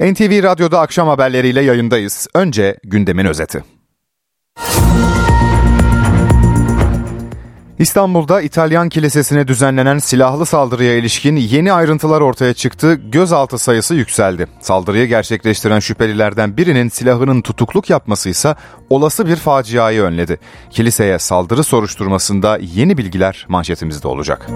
NTV Radyo'da akşam haberleriyle yayındayız. Önce gündemin özeti. İstanbul'da İtalyan Kilisesi'ne düzenlenen silahlı saldırıya ilişkin yeni ayrıntılar ortaya çıktı. Gözaltı sayısı yükseldi. Saldırıyı gerçekleştiren şüphelilerden birinin silahının tutukluk yapması ise olası bir faciayı önledi. Kiliseye saldırı soruşturmasında yeni bilgiler manşetimizde olacak.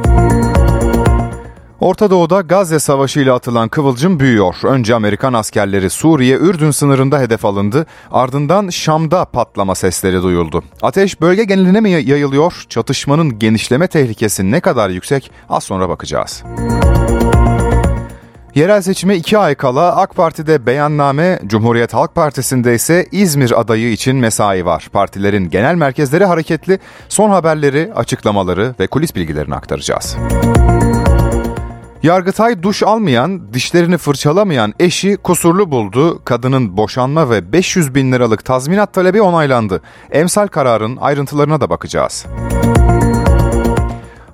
Orta Doğu'da Gazze Savaşı ile atılan kıvılcım büyüyor. Önce Amerikan askerleri Suriye-Ürdün sınırında hedef alındı. Ardından Şam'da patlama sesleri duyuldu. Ateş bölge geneline mi yayılıyor? Çatışmanın genişleme tehlikesi ne kadar yüksek? Az sonra bakacağız. Yerel seçime iki ay kala AK Parti'de beyanname, Cumhuriyet Halk Partisi'nde ise İzmir adayı için mesai var. Partilerin genel merkezleri hareketli, son haberleri, açıklamaları ve kulis bilgilerini aktaracağız. Yargıtay duş almayan, dişlerini fırçalamayan eşi kusurlu buldu. Kadının boşanma ve 500 bin liralık tazminat talebi onaylandı. Emsal kararın ayrıntılarına da bakacağız.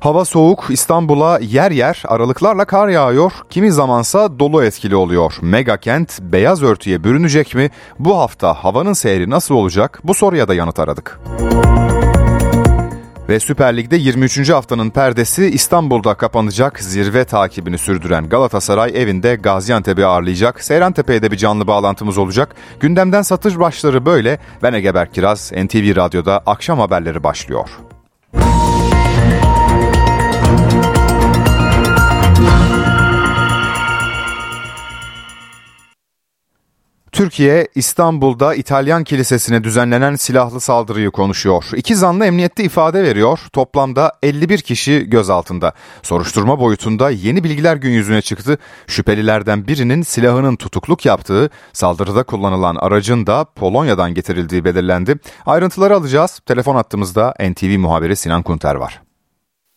Hava soğuk, İstanbul'a yer yer aralıklarla kar yağıyor, kimi zamansa dolu etkili oluyor. Mega kent beyaz örtüye bürünecek mi? Bu hafta havanın seyri nasıl olacak? Bu soruya da yanıt aradık. Ve Süper Lig'de 23. haftanın perdesi İstanbul'da kapanacak. Zirve takibini sürdüren Galatasaray evinde Gaziantep'i ağırlayacak. Seyran Tepe'ye bir canlı bağlantımız olacak. Gündemden satış başları böyle. Ben Egeber Kiraz, NTV Radyo'da akşam haberleri başlıyor. Türkiye, İstanbul'da İtalyan Kilisesi'ne düzenlenen silahlı saldırıyı konuşuyor. İki zanlı emniyette ifade veriyor. Toplamda 51 kişi gözaltında. Soruşturma boyutunda yeni bilgiler gün yüzüne çıktı. Şüphelilerden birinin silahının tutukluk yaptığı, saldırıda kullanılan aracın da Polonya'dan getirildiği belirlendi. Ayrıntıları alacağız. Telefon attığımızda NTV muhabiri Sinan Kunter var.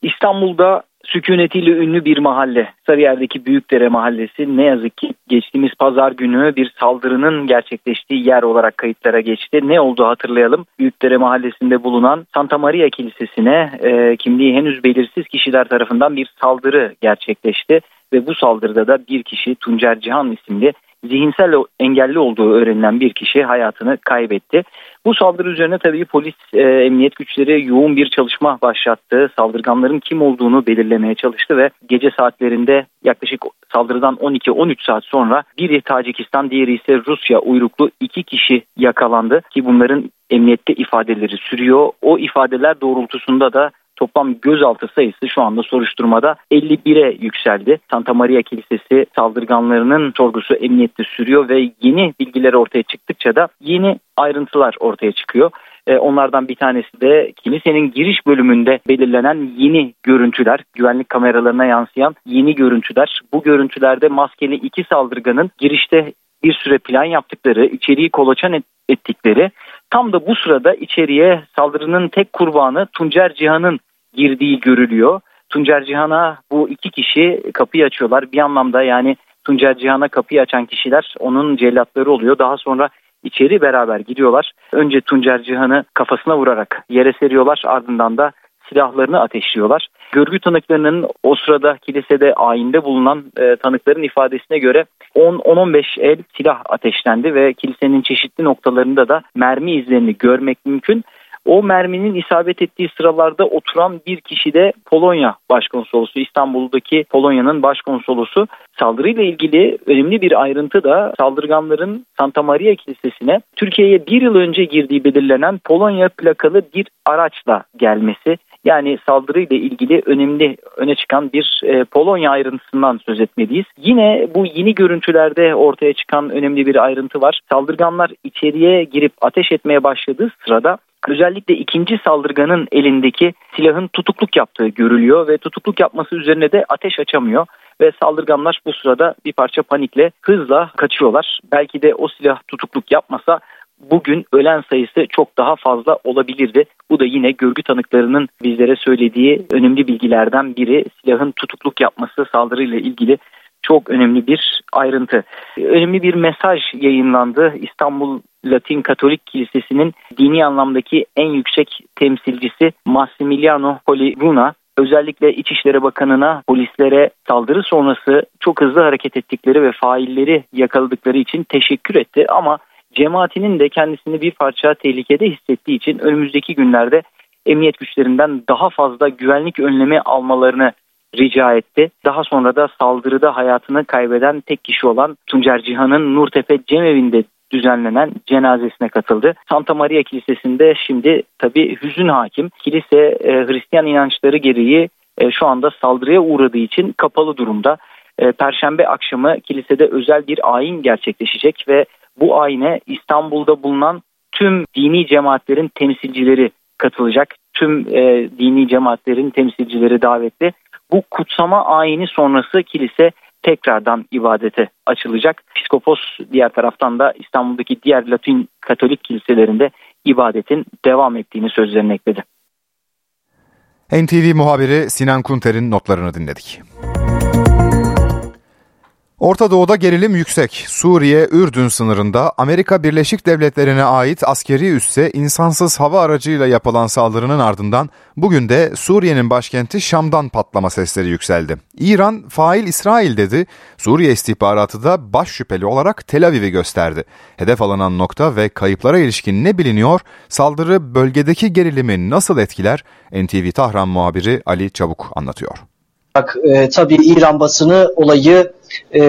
İstanbul'da sükunetiyle ünlü bir mahalle. Sarıyer'deki Büyükdere Mahallesi ne yazık ki geçtiğimiz pazar günü bir saldırının gerçekleştiği yer olarak kayıtlara geçti. Ne oldu hatırlayalım. Büyükdere Mahallesi'nde bulunan Santa Maria Kilisesi'ne e, kimliği henüz belirsiz kişiler tarafından bir saldırı gerçekleşti. Ve bu saldırıda da bir kişi Tuncer Cihan isimli zihinsel engelli olduğu öğrenilen bir kişi hayatını kaybetti. Bu saldırı üzerine tabii polis, e, emniyet güçleri yoğun bir çalışma başlattı. Saldırganların kim olduğunu belirlemeye çalıştı ve gece saatlerinde yaklaşık saldırıdan 12-13 saat sonra biri Tacikistan, diğeri ise Rusya uyruklu iki kişi yakalandı ki bunların emniyette ifadeleri sürüyor. O ifadeler doğrultusunda da Toplam gözaltı sayısı şu anda soruşturmada 51'e yükseldi. Santa Maria Kilisesi saldırganlarının sorgusu emniyette sürüyor ve yeni bilgiler ortaya çıktıkça da yeni ayrıntılar ortaya çıkıyor. E, onlardan bir tanesi de kilisenin giriş bölümünde belirlenen yeni görüntüler, güvenlik kameralarına yansıyan yeni görüntüler. Bu görüntülerde maskeli iki saldırganın girişte bir süre plan yaptıkları, içeriği kolaçan ettikleri, tam da bu sırada içeriye saldırının tek kurbanı Tuncer Cihan'ın girdiği görülüyor. Tuncer Cihan'a bu iki kişi kapıyı açıyorlar. Bir anlamda yani Tuncer Cihan'a kapıyı açan kişiler onun cellatları oluyor. Daha sonra içeri beraber gidiyorlar. Önce Tuncer Cihan'ı kafasına vurarak yere seriyorlar. Ardından da silahlarını ateşliyorlar. Görgü tanıklarının o sırada kilisede ayinde bulunan e, tanıkların ifadesine göre 10-15 el silah ateşlendi ve kilisenin çeşitli noktalarında da mermi izlerini görmek mümkün. O merminin isabet ettiği sıralarda oturan bir kişi de Polonya Başkonsolosu, İstanbul'daki Polonya'nın başkonsolosu. Saldırıyla ilgili önemli bir ayrıntı da saldırganların Santa Maria Kilisesi'ne Türkiye'ye bir yıl önce girdiği belirlenen Polonya plakalı bir araçla gelmesi. Yani saldırıyla ilgili önemli öne çıkan bir e, Polonya ayrıntısından söz etmeliyiz. Yine bu yeni görüntülerde ortaya çıkan önemli bir ayrıntı var. Saldırganlar içeriye girip ateş etmeye başladığı sırada özellikle ikinci saldırganın elindeki silahın tutukluk yaptığı görülüyor ve tutukluk yapması üzerine de ateş açamıyor ve saldırganlar bu sırada bir parça panikle hızla kaçıyorlar. Belki de o silah tutukluk yapmasa bugün ölen sayısı çok daha fazla olabilirdi. Bu da yine görgü tanıklarının bizlere söylediği önemli bilgilerden biri. Silahın tutukluk yapması saldırıyla ilgili çok önemli bir ayrıntı. Önemli bir mesaj yayınlandı. İstanbul Latin Katolik Kilisesi'nin dini anlamdaki en yüksek temsilcisi Massimiliano Poliruna özellikle İçişleri Bakanı'na, polislere saldırı sonrası çok hızlı hareket ettikleri ve failleri yakaladıkları için teşekkür etti. Ama cemaatinin de kendisini bir parça tehlikede hissettiği için önümüzdeki günlerde emniyet güçlerinden daha fazla güvenlik önlemi almalarını rica etti. Daha sonra da saldırıda hayatını kaybeden tek kişi olan Tuncer Cihan'ın Nurtepe Cemevi'nde düzenlenen cenazesine katıldı. Santa Maria Kilisesi'nde şimdi tabi hüzün hakim. Kilise e, Hristiyan inançları gereği e, şu anda saldırıya uğradığı için kapalı durumda. E, Perşembe akşamı kilisede özel bir ayin gerçekleşecek ve bu ayine İstanbul'da bulunan tüm dini cemaatlerin temsilcileri katılacak. Tüm e, dini cemaatlerin temsilcileri davetli. Bu kutsama ayini sonrası kilise tekrardan ibadete açılacak. Piskopos diğer taraftan da İstanbul'daki diğer Latin Katolik kiliselerinde ibadetin devam ettiğini sözlerine ekledi. NTV muhabiri Sinan Kunter'in notlarını dinledik. Orta Doğu'da gerilim yüksek. Suriye-Ürdün sınırında Amerika Birleşik Devletleri'ne ait askeri üsse insansız hava aracıyla yapılan saldırının ardından bugün de Suriye'nin başkenti Şam'dan patlama sesleri yükseldi. İran fail İsrail dedi. Suriye istihbaratı da baş şüpheli olarak Tel Aviv'i gösterdi. Hedef alınan nokta ve kayıplara ilişkin ne biliniyor? Saldırı bölgedeki gerilimi nasıl etkiler? NTV Tahran muhabiri Ali Çabuk anlatıyor. E, tabii İran basını olayı e,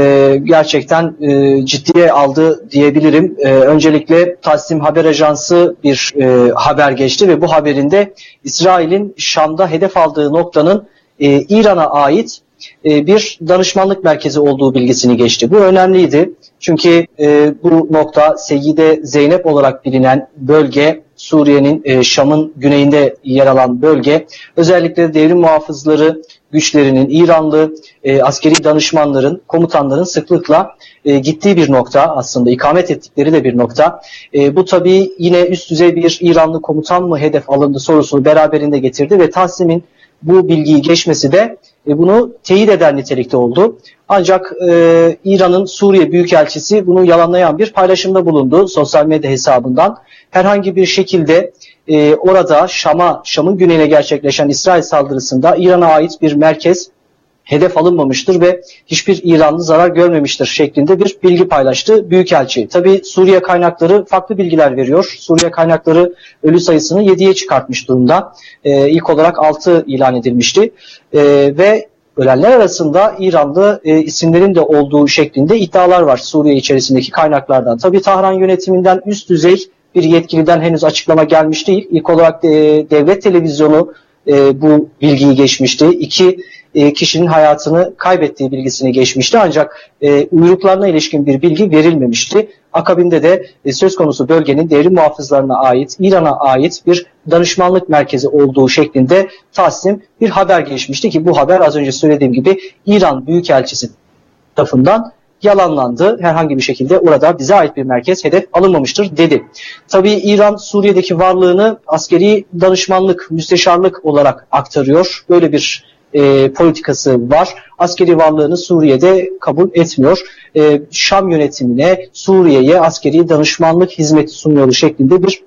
gerçekten e, ciddiye aldı diyebilirim. E, öncelikle Tasnim Haber Ajansı bir e, haber geçti ve bu haberinde İsrail'in Şam'da hedef aldığı noktanın e, İran'a ait e, bir danışmanlık merkezi olduğu bilgisini geçti. Bu önemliydi. Çünkü e, bu nokta Seyyide Zeynep olarak bilinen bölge Suriye'nin e, Şam'ın güneyinde yer alan bölge özellikle devrim muhafızları güçlerinin, İranlı e, askeri danışmanların, komutanların sıklıkla e, gittiği bir nokta aslında ikamet ettikleri de bir nokta. E, bu tabii yine üst düzey bir İranlı komutan mı hedef alındı sorusunu beraberinde getirdi ve Tahsim'in bu bilgiyi geçmesi de e, bunu teyit eden nitelikte oldu. Ancak e, İran'ın Suriye Büyükelçisi bunu yalanlayan bir paylaşımda bulundu sosyal medya hesabından. Herhangi bir şekilde e, orada Şam'a, Şam'ın güneyine gerçekleşen İsrail saldırısında İran'a ait bir merkez hedef alınmamıştır ve hiçbir İranlı zarar görmemiştir şeklinde bir bilgi paylaştı Büyükelçi. Tabi Suriye kaynakları farklı bilgiler veriyor. Suriye kaynakları ölü sayısını 7'ye çıkartmış durumda. Ee, ilk olarak 6 ilan edilmişti. Ee, ve ölenler arasında İranlı e, isimlerin de olduğu şeklinde iddialar var Suriye içerisindeki kaynaklardan. Tabi Tahran yönetiminden üst düzey bir yetkiliden henüz açıklama gelmiş değil. İlk olarak e, devlet televizyonu e, bu bilgiyi geçmişti. İki e, kişinin hayatını kaybettiği bilgisini geçmişti ancak e, uyruklarına ilişkin bir bilgi verilmemişti. Akabinde de e, söz konusu bölgenin devrim muhafızlarına ait, İran'a ait bir danışmanlık merkezi olduğu şeklinde Tahsim bir haber geçmişti ki bu haber az önce söylediğim gibi İran Büyükelçisi tarafından yalanlandı. Herhangi bir şekilde orada bize ait bir merkez hedef alınmamıştır dedi. Tabii İran Suriye'deki varlığını askeri danışmanlık, müsteşarlık olarak aktarıyor. Böyle bir e, politikası var. Askeri varlığını Suriye'de kabul etmiyor. E, Şam yönetimine, Suriye'ye askeri danışmanlık hizmeti sunuyor şeklinde bir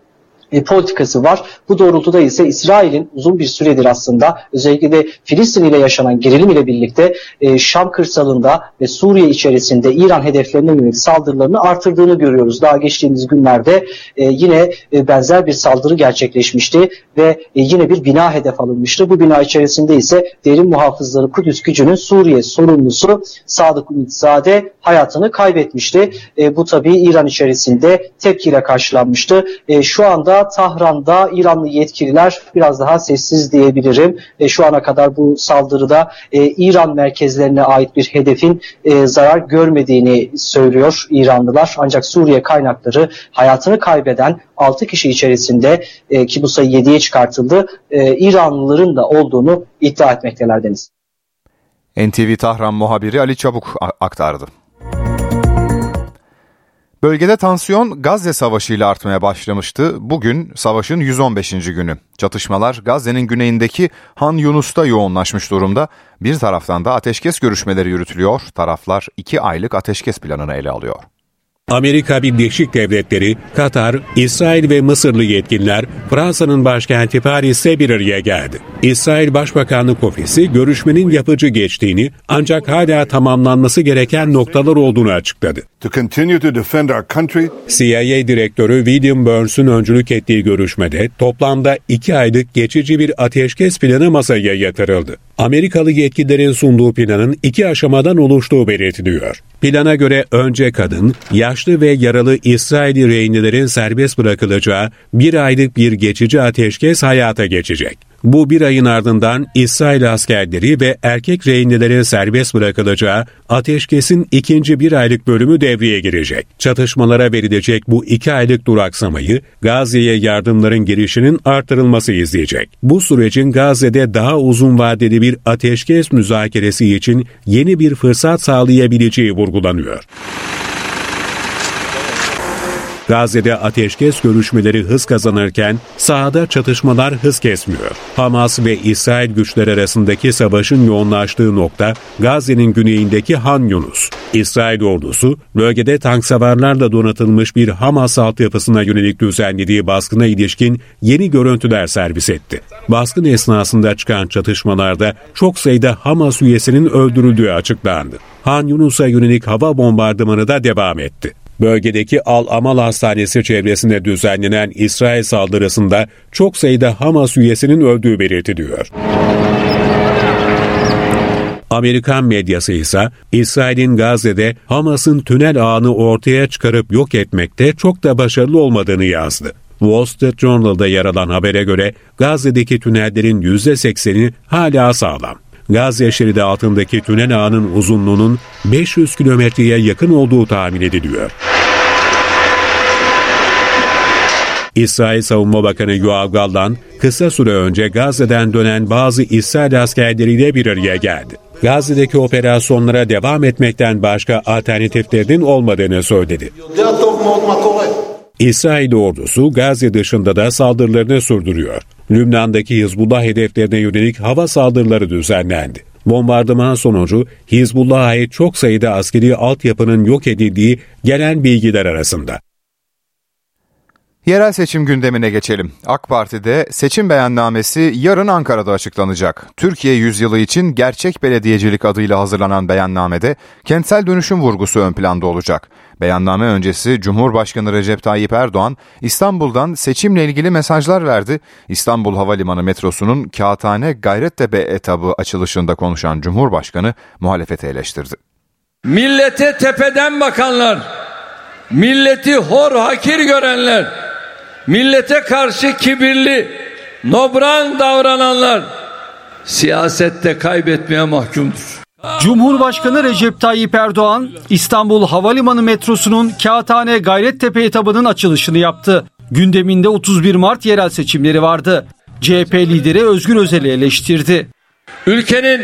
e, politikası var. Bu doğrultuda ise İsrail'in uzun bir süredir aslında özellikle de Filistin ile yaşanan gerilim ile birlikte e, Şam kırsalında ve Suriye içerisinde İran hedeflerine yönelik saldırılarını artırdığını görüyoruz. Daha geçtiğimiz günlerde e, yine e, benzer bir saldırı gerçekleşmişti ve e, yine bir bina hedef alınmıştı. Bu bina içerisinde ise derin muhafızları Kudüs gücünün Suriye sorumlusu Sadık Ümitzade hayatını kaybetmişti. E, bu tabii İran içerisinde tepkiyle karşılanmıştı. E, şu anda Tahran'da İranlı yetkililer biraz daha sessiz diyebilirim. E, şu ana kadar bu saldırıda e, İran merkezlerine ait bir hedefin e, zarar görmediğini söylüyor İranlılar. Ancak Suriye kaynakları hayatını kaybeden 6 kişi içerisinde e, ki bu sayı 7'ye çıkartıldı e, İranlıların da olduğunu iddia etmekteler Deniz. NTV Tahran muhabiri Ali Çabuk aktardı. Bölgede tansiyon Gazze Savaşı ile artmaya başlamıştı. Bugün savaşın 115. günü. Çatışmalar Gazze'nin güneyindeki Han Yunus'ta yoğunlaşmış durumda. Bir taraftan da ateşkes görüşmeleri yürütülüyor. Taraflar iki aylık ateşkes planını ele alıyor. Amerika Birleşik Devletleri, Katar, İsrail ve Mısırlı yetkililer Fransa'nın başkenti Paris'te bir araya geldi. İsrail Başbakanlık Ofisi görüşmenin yapıcı geçtiğini ancak hala tamamlanması gereken noktalar olduğunu açıkladı. CIA Direktörü William Burns'un öncülük ettiği görüşmede toplamda iki aylık geçici bir ateşkes planı masaya yatırıldı. Amerikalı yetkililerin sunduğu planın iki aşamadan oluştuğu belirtiliyor. Plana göre önce kadın, yaşlı ve yaralı İsrailli rehinelerin serbest bırakılacağı bir aylık bir geçici ateşkes hayata geçecek. Bu bir ayın ardından İsrail askerleri ve erkek rehinelerin serbest bırakılacağı ateşkesin ikinci bir aylık bölümü devreye girecek. Çatışmalara verilecek bu iki aylık duraksamayı Gazze'ye yardımların girişinin artırılması izleyecek. Bu sürecin Gazze'de daha uzun vadeli bir ateşkes müzakeresi için yeni bir fırsat sağlayabileceği vurgulanıyor. Gazze'de ateşkes görüşmeleri hız kazanırken sahada çatışmalar hız kesmiyor. Hamas ve İsrail güçleri arasındaki savaşın yoğunlaştığı nokta Gazze'nin güneyindeki Han Yunus. İsrail ordusu bölgede tank savarlarla donatılmış bir Hamas altyapısına yönelik düzenlediği baskına ilişkin yeni görüntüler servis etti. Baskın esnasında çıkan çatışmalarda çok sayıda Hamas üyesinin öldürüldüğü açıklandı. Han Yunus'a yönelik hava bombardımanı da devam etti. Bölgedeki Al-Amal Hastanesi çevresinde düzenlenen İsrail saldırısında çok sayıda Hamas üyesinin öldüğü belirtiliyor. Amerikan medyası ise İsrail'in Gazze'de Hamas'ın tünel ağını ortaya çıkarıp yok etmekte çok da başarılı olmadığını yazdı. Wall Street Journal'da yer alan habere göre Gazze'deki tünellerin %80'i hala sağlam. Gazze şeridi altındaki tünel ağının uzunluğunun 500 kilometreye yakın olduğu tahmin ediliyor. İsrail Savunma Bakanı Yoav Gallan kısa süre önce Gazze'den dönen bazı İsrail askerleriyle bir araya geldi. Gazze'deki operasyonlara devam etmekten başka alternatiflerinin olmadığını söyledi. İsrail ordusu Gazze dışında da saldırılarını sürdürüyor. Lübnan'daki Hizbullah hedeflerine yönelik hava saldırıları düzenlendi. Bombardıman sonucu Hizbullah'a ait çok sayıda askeri altyapının yok edildiği gelen bilgiler arasında. Yerel seçim gündemine geçelim. AK Parti'de seçim beyannamesi yarın Ankara'da açıklanacak. Türkiye yüzyılı için gerçek belediyecilik adıyla hazırlanan beyannamede kentsel dönüşüm vurgusu ön planda olacak. Beyanname öncesi Cumhurbaşkanı Recep Tayyip Erdoğan İstanbul'dan seçimle ilgili mesajlar verdi. İstanbul Havalimanı metrosunun Kağıthane Gayrettepe etabı açılışında konuşan Cumhurbaşkanı muhalefeti eleştirdi. Millete tepeden bakanlar, milleti hor hakir görenler, millete karşı kibirli, nobran davrananlar siyasette kaybetmeye mahkumdur. Cumhurbaşkanı Recep Tayyip Erdoğan İstanbul Havalimanı metrosunun Kağıthane Gayrettepe etabının açılışını yaptı. Gündeminde 31 Mart yerel seçimleri vardı. CHP lideri Özgür Özel'i eleştirdi. Ülkenin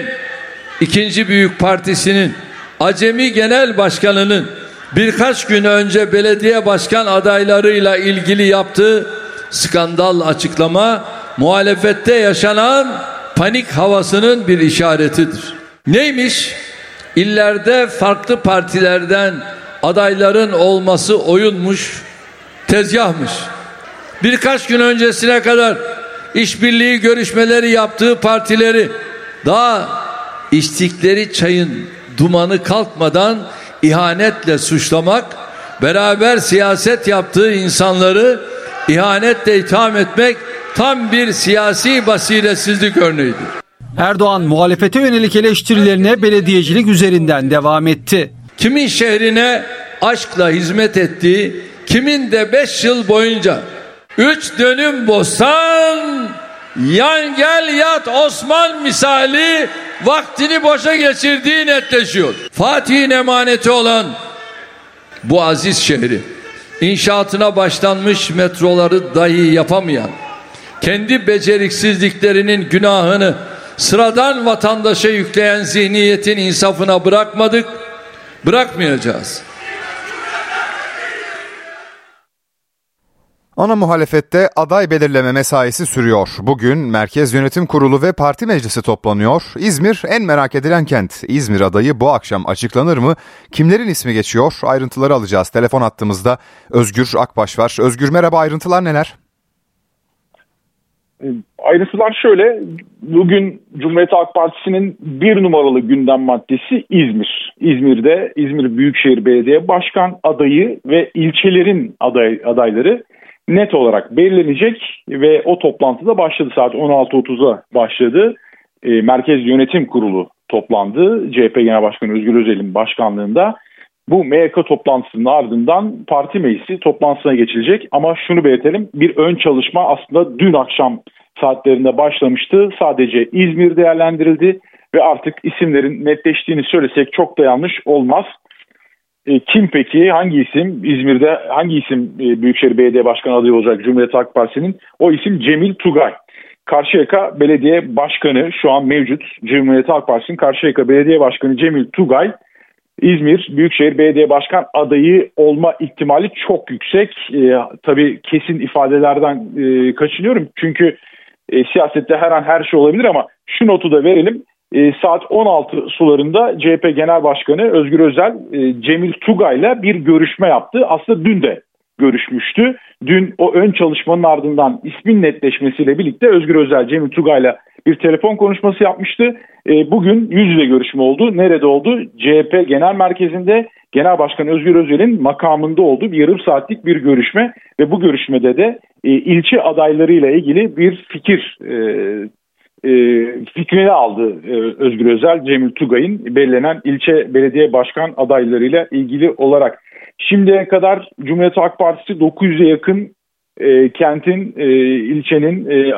ikinci büyük partisinin acemi genel başkanının birkaç gün önce belediye başkan adaylarıyla ilgili yaptığı skandal açıklama muhalefette yaşanan panik havasının bir işaretidir. Neymiş? İllerde farklı partilerden adayların olması oyunmuş, tezgahmış. Birkaç gün öncesine kadar işbirliği görüşmeleri yaptığı partileri daha içtikleri çayın dumanı kalkmadan ihanetle suçlamak, beraber siyaset yaptığı insanları ihanetle itham etmek tam bir siyasi basiretsizlik örneğidir. Erdoğan muhalefete yönelik eleştirilerine belediyecilik üzerinden devam etti. Kimin şehrine aşkla hizmet ettiği, kimin de beş yıl boyunca üç dönüm bostan yan gel yat Osman misali vaktini boşa geçirdiği netleşiyor. Fatih'in emaneti olan bu aziz şehri inşaatına başlanmış metroları dahi yapamayan kendi beceriksizliklerinin günahını sıradan vatandaşa yükleyen zihniyetin insafına bırakmadık, bırakmayacağız. Ana muhalefette aday belirleme mesaisi sürüyor. Bugün Merkez Yönetim Kurulu ve Parti Meclisi toplanıyor. İzmir en merak edilen kent. İzmir adayı bu akşam açıklanır mı? Kimlerin ismi geçiyor? Ayrıntıları alacağız. Telefon attığımızda Özgür Akbaş var. Özgür merhaba ayrıntılar neler? Ee, ayrıntılar şöyle, bugün Cumhuriyet Halk Partisi'nin bir numaralı gündem maddesi İzmir. İzmir'de İzmir Büyükşehir Belediye Başkan adayı ve ilçelerin aday, adayları net olarak belirlenecek ve o toplantıda başladı saat 16.30'a başladı. E, Merkez Yönetim Kurulu toplandı. CHP Genel Başkanı Özgür Özel'in başkanlığında. Bu MYK toplantısının ardından parti meclisi toplantısına geçilecek ama şunu belirtelim bir ön çalışma aslında dün akşam saatlerinde başlamıştı. Sadece İzmir değerlendirildi ve artık isimlerin netleştiğini söylesek çok da yanlış olmaz. E, kim peki? Hangi isim? İzmir'de hangi isim e, Büyükşehir Belediye Başkanı adayı olacak Cumhuriyet Halk Partisi'nin? O isim Cemil Tugay. Karşıyaka Belediye Başkanı şu an mevcut Cumhuriyet Halk Partisi'nin Karşıyaka Belediye Başkanı Cemil Tugay İzmir Büyükşehir Belediye Başkan adayı olma ihtimali çok yüksek. E, tabii kesin ifadelerden e, kaçınıyorum çünkü e, siyasette her an her şey olabilir ama şu notu da verelim. E, saat 16 sularında CHP Genel Başkanı Özgür Özel e, Cemil Tugay'la bir görüşme yaptı. Aslında dün de görüşmüştü. Dün o ön çalışmanın ardından ismin netleşmesiyle birlikte Özgür Özel Cemil Tugay'la bir telefon konuşması yapmıştı. E, bugün yüz yüze görüşme oldu. Nerede oldu? CHP Genel Merkezi'nde Genel Başkan Özgür Özel'in makamında olduğu bir yarım saatlik bir görüşme ve bu görüşmede de e, ilçe adaylarıyla ilgili bir fikir e, e, fikrini aldı e, Özgür Özel, Cemil Tugay'ın belirlenen ilçe belediye başkan adaylarıyla ilgili olarak. Şimdiye kadar Cumhuriyet Halk Partisi 900'e yakın e, kentin, e, ilçenin e,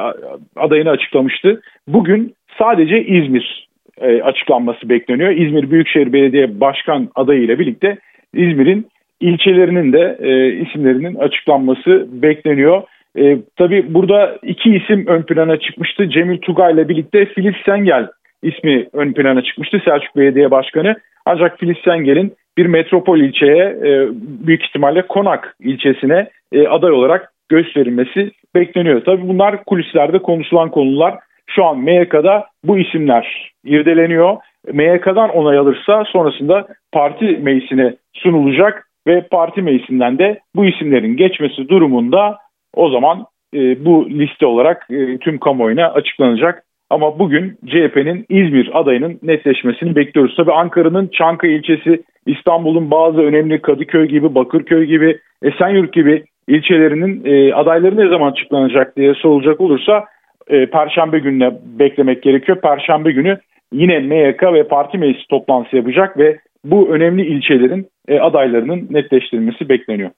adayını açıklamıştı. Bugün sadece İzmir e, açıklanması bekleniyor. İzmir Büyükşehir Belediye Başkan adayı ile birlikte İzmir'in ilçelerinin de e, isimlerinin açıklanması bekleniyor. E, tabii burada iki isim ön plana çıkmıştı. Cemil Tugay ile birlikte Filiz Sengel ismi ön plana çıkmıştı Selçuk Belediye Başkanı. Ancak Filiz Sengel'in bir metropol ilçeye e, büyük ihtimalle Konak ilçesine e, aday olarak gösterilmesi bekleniyor. Tabii bunlar kulislerde konuşulan konular. Şu an MYK'da bu isimler irdeleniyor. MYK'dan onay alırsa sonrasında parti meclisine sunulacak ve parti meclisinden de bu isimlerin geçmesi durumunda o zaman e, bu liste olarak e, tüm kamuoyuna açıklanacak. Ama bugün CHP'nin İzmir adayının netleşmesini bekliyoruz. Tabii Ankara'nın Çankaya ilçesi, İstanbul'un bazı önemli Kadıköy gibi, Bakırköy gibi, Esenyurt gibi ilçelerinin e, adayları ne zaman açıklanacak diye sorulacak olursa e, Perşembe gününe beklemek gerekiyor. Perşembe günü yine MYK ve parti meclisi toplantısı yapacak ve bu önemli ilçelerin e, adaylarının netleştirilmesi bekleniyor.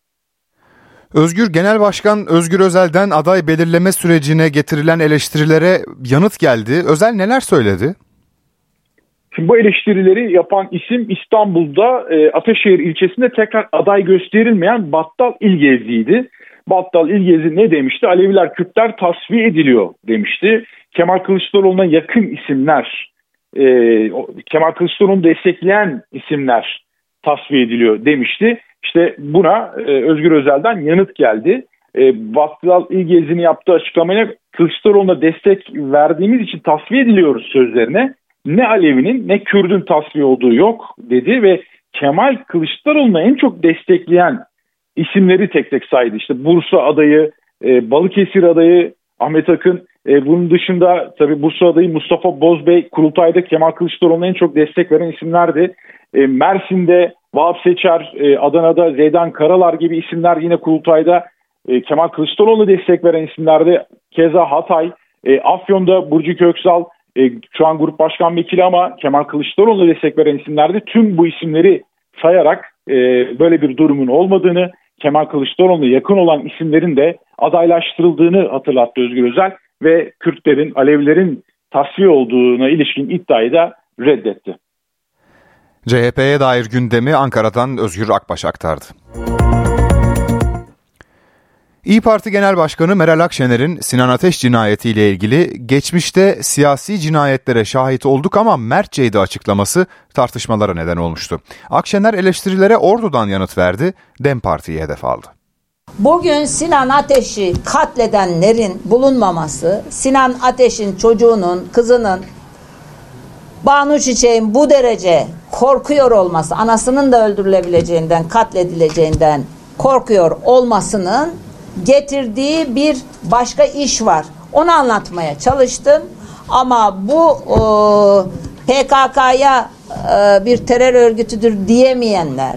Özgür Genel Başkan Özgür Özel'den aday belirleme sürecine getirilen eleştirilere yanıt geldi. Özel neler söyledi? Şimdi bu eleştirileri yapan isim İstanbul'da e, Ataşehir ilçesinde tekrar aday gösterilmeyen Battal İlgezi'ydi. Battal İlgezi ne demişti? Aleviler Kürtler tasfiye ediliyor demişti. Kemal Kılıçdaroğlu'na yakın isimler, e, Kemal Kılıçdaroğlu'nu destekleyen isimler tasfiye ediliyor demişti. İşte buna e, Özgür Özel'den yanıt geldi. E, Battal İlgezi'nin yaptığı açıklamaya Kılıçdaroğlu'na destek verdiğimiz için tasfiye ediliyoruz sözlerine ne Alevi'nin ne Kürdün tasfiye olduğu yok dedi ve Kemal Kılıçdaroğlu'nu en çok destekleyen isimleri tek tek saydı. İşte Bursa adayı, e, Balıkesir adayı, Ahmet Akın. E, bunun dışında tabii Bursa adayı Mustafa Bozbey kurultayda Kemal Kılıçdaroğlu'na en çok destek veren isimlerdi. E, Mersin'de Vahap Seçer, e, Adana'da Zeydan Karalar gibi isimler yine kurultayda e, Kemal Kılıçdaroğlu'na destek veren isimlerdi. Keza Hatay, e, Afyon'da Burcu Köksal, şu an grup başkan vekili ama Kemal Kılıçdaroğlu'na destek veren isimlerdi. Tüm bu isimleri sayarak böyle bir durumun olmadığını, Kemal Kılıçdaroğlu'na yakın olan isimlerin de adaylaştırıldığını hatırlattı Özgür Özel ve Kürtlerin, Alevilerin tasfiye olduğuna ilişkin iddiayı da reddetti. CHP'ye dair gündemi Ankara'dan Özgür Akbaş aktardı. İyi Parti Genel Başkanı Meral Akşener'in Sinan Ateş cinayetiyle ilgili geçmişte siyasi cinayetlere şahit olduk ama mertçeydi açıklaması tartışmalara neden olmuştu. Akşener eleştirilere ordudan yanıt verdi, DEM Parti'yi hedef aldı. Bugün Sinan Ateş'i katledenlerin bulunmaması, Sinan Ateş'in çocuğunun, kızının, Banu Çiçek'in bu derece korkuyor olması, anasının da öldürülebileceğinden, katledileceğinden korkuyor olmasının getirdiği bir başka iş var. Onu anlatmaya çalıştım. Ama bu e, PKK'ya e, bir terör örgütüdür diyemeyenler,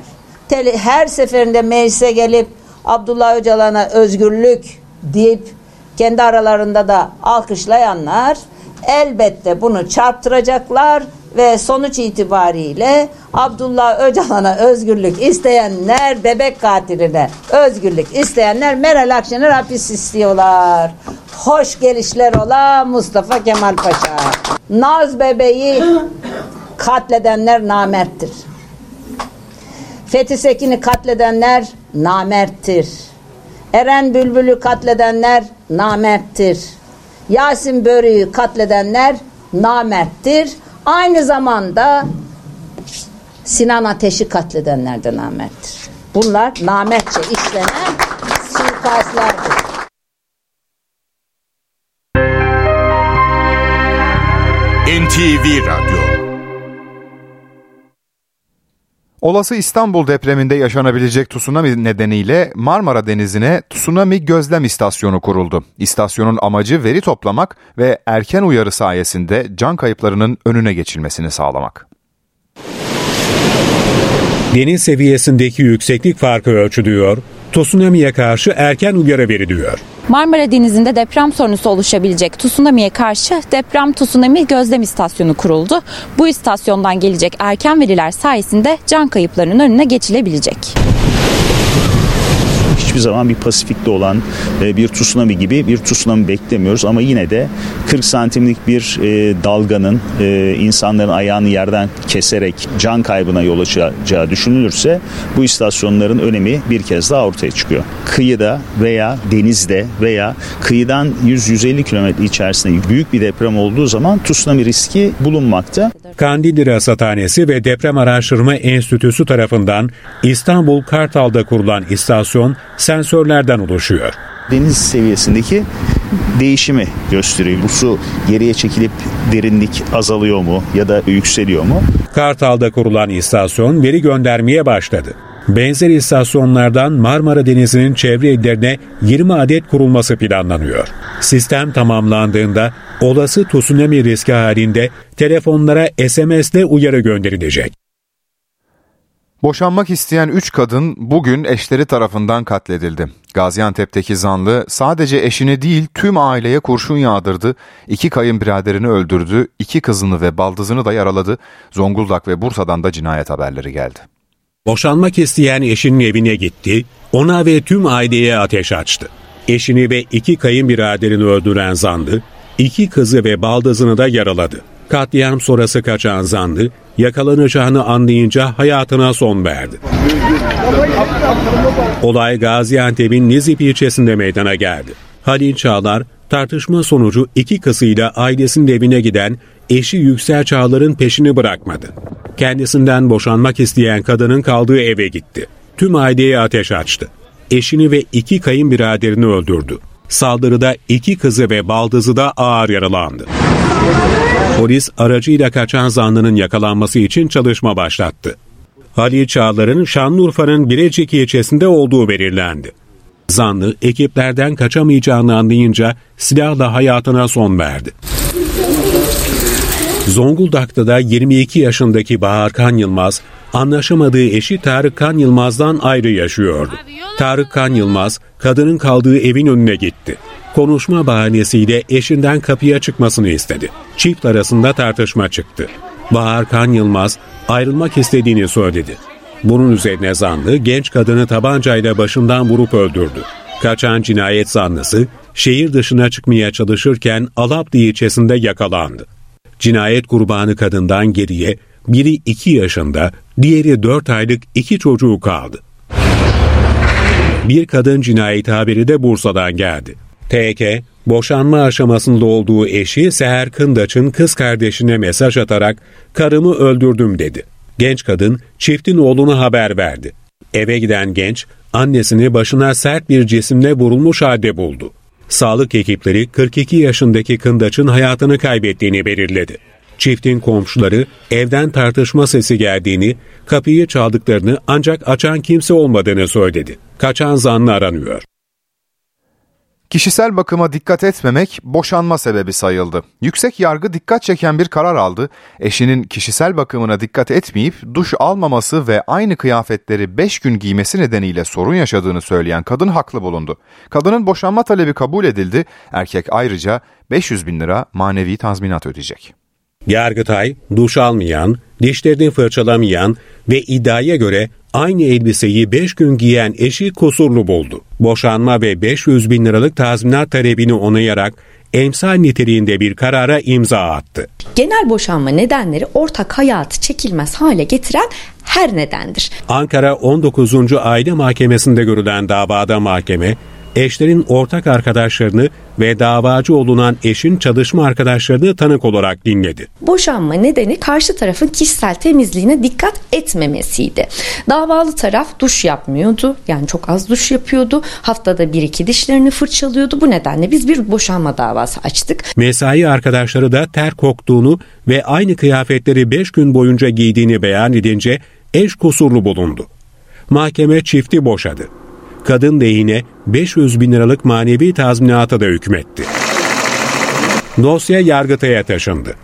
her seferinde meclise gelip Abdullah Öcalan'a özgürlük deyip kendi aralarında da alkışlayanlar elbette bunu çarptıracaklar ve sonuç itibariyle Abdullah Öcalan'a özgürlük isteyenler bebek katiline özgürlük isteyenler Meral Akşener hapis istiyorlar. Hoş gelişler ola Mustafa Kemal Paşa. Naz bebeği katledenler namerttir. Fethi Sekin'i katledenler namerttir. Eren Bülbül'ü katledenler namerttir. Yasin Börü'yü katledenler namerttir. Aynı zamanda Sinan Ateş'i katledenler de namerttir. Bunlar namertçe işlenen suikastlardır. NTV Radyo Olası İstanbul depreminde yaşanabilecek tsunami nedeniyle Marmara Denizi'ne tsunami gözlem istasyonu kuruldu. İstasyonun amacı veri toplamak ve erken uyarı sayesinde can kayıplarının önüne geçilmesini sağlamak. Deniz seviyesindeki yükseklik farkı ölçülüyor, tsunami'ye karşı erken uyarı veriliyor. Marmara Denizi'nde deprem sonrası oluşabilecek tsunami'ye karşı deprem tsunami gözlem istasyonu kuruldu. Bu istasyondan gelecek erken veriler sayesinde can kayıplarının önüne geçilebilecek hiçbir zaman bir Pasifik'te olan e, bir tsunami gibi bir tsunami beklemiyoruz ama yine de 40 santimlik bir e, dalganın e, insanların ayağını yerden keserek can kaybına yol açacağı düşünülürse bu istasyonların önemi bir kez daha ortaya çıkıyor. Kıyıda veya denizde veya kıyıdan 100-150 kilometre içerisinde büyük bir deprem olduğu zaman tsunami riski bulunmakta. Kandilli Rasathanesi ve Deprem Araştırma Enstitüsü tarafından İstanbul Kartal'da kurulan istasyon sensörlerden oluşuyor. Deniz seviyesindeki değişimi gösteriyor. Bu su geriye çekilip derinlik azalıyor mu ya da yükseliyor mu? Kartal'da kurulan istasyon veri göndermeye başladı. Benzer istasyonlardan Marmara Denizi'nin çevre illerine 20 adet kurulması planlanıyor. Sistem tamamlandığında olası tsunami riski halinde telefonlara SMS'le uyarı gönderilecek. Boşanmak isteyen 3 kadın bugün eşleri tarafından katledildi. Gaziantep'teki zanlı sadece eşini değil tüm aileye kurşun yağdırdı, iki kayınbiraderini öldürdü, iki kızını ve baldızını da yaraladı. Zonguldak ve Bursa'dan da cinayet haberleri geldi. Boşanmak isteyen eşinin evine gitti, ona ve tüm aileye ateş açtı. Eşini ve iki kayınbiraderini öldüren zanlı, iki kızı ve baldızını da yaraladı. Katliam sonrası kaçan zanlı, yakalanacağını anlayınca hayatına son verdi. Olay Gaziantep'in Nizip ilçesinde meydana geldi. Halil Çağlar, tartışma sonucu iki kızıyla ailesinin evine giden eşi Yüksel Çağlar'ın peşini bırakmadı. Kendisinden boşanmak isteyen kadının kaldığı eve gitti. Tüm aileye ateş açtı. Eşini ve iki kayınbiraderini öldürdü. Saldırıda iki kızı ve baldızı da ağır yaralandı. Polis aracıyla kaçan zanlının yakalanması için çalışma başlattı. Halil Çağlar'ın Şanlıurfa'nın Birecik ilçesinde olduğu belirlendi. Zanlı ekiplerden kaçamayacağını anlayınca silahla hayatına son verdi. Zonguldak'ta da 22 yaşındaki Bahar Kan Yılmaz, anlaşamadığı eşi Tarık Kan Yılmaz'dan ayrı yaşıyordu. Tarık Kan Yılmaz, kadının kaldığı evin önüne gitti. Konuşma bahanesiyle eşinden kapıya çıkmasını istedi. Çift arasında tartışma çıktı. Bahar Kan Yılmaz ayrılmak istediğini söyledi. Bunun üzerine zanlı genç kadını tabancayla başından vurup öldürdü. Kaçan cinayet zanlısı şehir dışına çıkmaya çalışırken Alaplı ilçesinde yakalandı. Cinayet kurbanı kadından geriye biri 2 yaşında, diğeri 4 aylık iki çocuğu kaldı. Bir kadın cinayet haberi de Bursa'dan geldi. TK, boşanma aşamasında olduğu eşi Seher Kındaç'ın kız kardeşine mesaj atarak karımı öldürdüm dedi. Genç kadın çiftin oğluna haber verdi. Eve giden genç annesini başına sert bir cisimle vurulmuş halde buldu. Sağlık ekipleri 42 yaşındaki Kındaç'ın hayatını kaybettiğini belirledi. Çiftin komşuları evden tartışma sesi geldiğini, kapıyı çaldıklarını ancak açan kimse olmadığını söyledi. Kaçan zanlı aranıyor. Kişisel bakıma dikkat etmemek boşanma sebebi sayıldı. Yüksek yargı dikkat çeken bir karar aldı. Eşinin kişisel bakımına dikkat etmeyip duş almaması ve aynı kıyafetleri 5 gün giymesi nedeniyle sorun yaşadığını söyleyen kadın haklı bulundu. Kadının boşanma talebi kabul edildi. Erkek ayrıca 500 bin lira manevi tazminat ödeyecek. Yargıtay, duş almayan, dişlerini fırçalamayan ve iddiaya göre aynı elbiseyi 5 gün giyen eşi kusurlu buldu. Boşanma ve 500 bin liralık tazminat talebini onayarak emsal niteliğinde bir karara imza attı. Genel boşanma nedenleri ortak hayatı çekilmez hale getiren her nedendir. Ankara 19. Aile Mahkemesi'nde görülen davada mahkeme, eşlerin ortak arkadaşlarını ve davacı olunan eşin çalışma arkadaşlarını tanık olarak dinledi. Boşanma nedeni karşı tarafın kişisel temizliğine dikkat etmemesiydi. Davalı taraf duş yapmıyordu. Yani çok az duş yapıyordu. Haftada bir iki dişlerini fırçalıyordu. Bu nedenle biz bir boşanma davası açtık. Mesai arkadaşları da ter koktuğunu ve aynı kıyafetleri 5 gün boyunca giydiğini beyan edince eş kusurlu bulundu. Mahkeme çifti boşadı kadın lehine 500 bin liralık manevi tazminata da hükmetti. Dosya Yargıtay'a taşındı.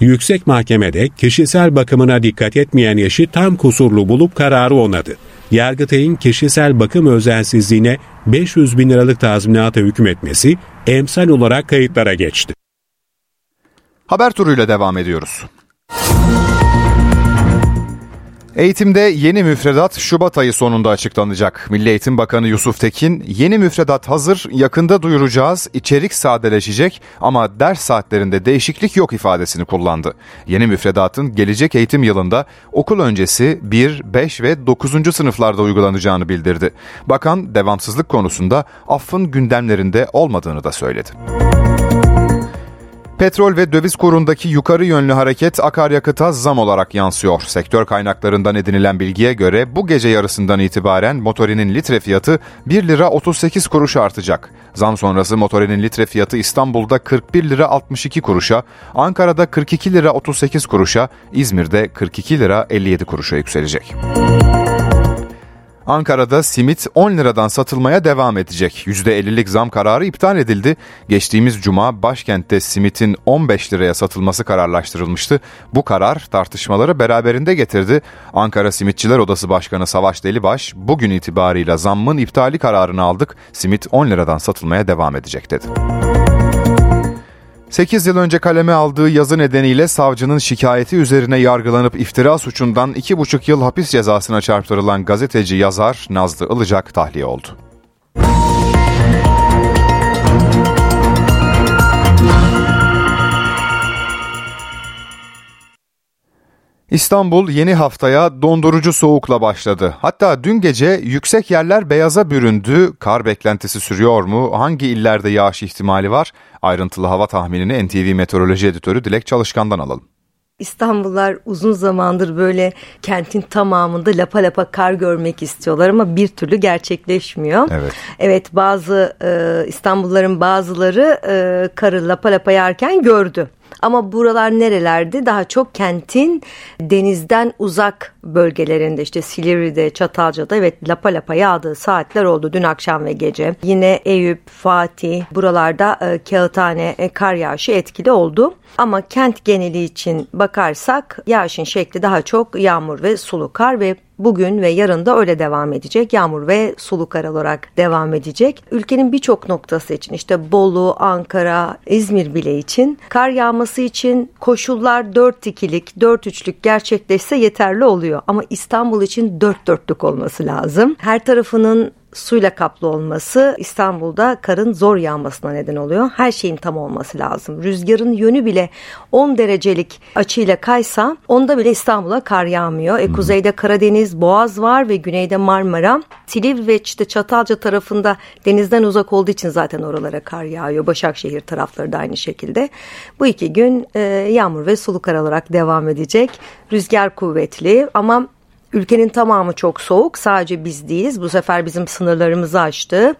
Yüksek Mahkemede kişisel bakımına dikkat etmeyen eşi tam kusurlu bulup kararı onadı. Yargıtay'ın kişisel bakım özensizliğine 500 bin liralık tazminata hükmetmesi emsal olarak kayıtlara geçti. Haber turuyla devam ediyoruz. Eğitimde yeni müfredat Şubat ayı sonunda açıklanacak. Milli Eğitim Bakanı Yusuf Tekin, yeni müfredat hazır, yakında duyuracağız, içerik sadeleşecek ama ders saatlerinde değişiklik yok ifadesini kullandı. Yeni müfredatın gelecek eğitim yılında okul öncesi 1, 5 ve 9. sınıflarda uygulanacağını bildirdi. Bakan devamsızlık konusunda affın gündemlerinde olmadığını da söyledi. Petrol ve döviz kurundaki yukarı yönlü hareket akaryakıta zam olarak yansıyor. Sektör kaynaklarından edinilen bilgiye göre bu gece yarısından itibaren motorinin litre fiyatı 1 lira 38 kuruş artacak. Zam sonrası motorinin litre fiyatı İstanbul'da 41 lira 62 kuruşa, Ankara'da 42 lira 38 kuruşa, İzmir'de 42 lira 57 kuruşa yükselecek. Ankara'da simit 10 liradan satılmaya devam edecek. %50'lik zam kararı iptal edildi. Geçtiğimiz cuma başkentte simitin 15 liraya satılması kararlaştırılmıştı. Bu karar tartışmaları beraberinde getirdi. Ankara Simitçiler Odası Başkanı Savaş Delibaş bugün itibarıyla zammın iptali kararını aldık. Simit 10 liradan satılmaya devam edecek dedi. 8 yıl önce kaleme aldığı yazı nedeniyle savcının şikayeti üzerine yargılanıp iftira suçundan 2,5 yıl hapis cezasına çarptırılan gazeteci yazar Nazlı Ilıcak tahliye oldu. İstanbul yeni haftaya dondurucu soğukla başladı. Hatta dün gece yüksek yerler beyaza büründü. Kar beklentisi sürüyor mu? Hangi illerde yağış ihtimali var? Ayrıntılı hava tahminini NTV Meteoroloji Editörü Dilek Çalışkan'dan alalım. İstanbullular uzun zamandır böyle kentin tamamında lapa lapa kar görmek istiyorlar ama bir türlü gerçekleşmiyor. Evet. Evet bazı e, İstanbulluların bazıları e, karı lapa lapa yerken gördü. Ama buralar nerelerde? Daha çok kentin denizden uzak bölgelerinde işte Silivri'de, Çatalca'da evet lapa lapa yağdığı saatler oldu dün akşam ve gece. Yine Eyüp, Fatih buralarda e, kağıthane e, kar yağışı etkili oldu. Ama kent geneli için bakarsak yağışın şekli daha çok yağmur ve sulu kar ve bugün ve yarın da öyle devam edecek. Yağmur ve sulu kar olarak devam edecek. Ülkenin birçok noktası için işte Bolu, Ankara, İzmir bile için kar yağması için koşullar 4-2'lik, 4-3'lük gerçekleşse yeterli oluyor. Ama İstanbul için 4-4'lük olması lazım. Her tarafının suyla kaplı olması İstanbul'da karın zor yağmasına neden oluyor. Her şeyin tam olması lazım. Rüzgarın yönü bile 10 derecelik açıyla kaysa onda bile İstanbul'a kar yağmıyor. E, kuzeyde Karadeniz, Boğaz var ve güneyde Marmara. Silivri ve işte Çatalca tarafında denizden uzak olduğu için zaten oralara kar yağıyor. Başakşehir tarafları da aynı şekilde. Bu iki gün e, yağmur ve sulu kar olarak devam edecek. Rüzgar kuvvetli ama Ülkenin tamamı çok soğuk. Sadece biz değiliz. Bu sefer bizim sınırlarımızı aştı.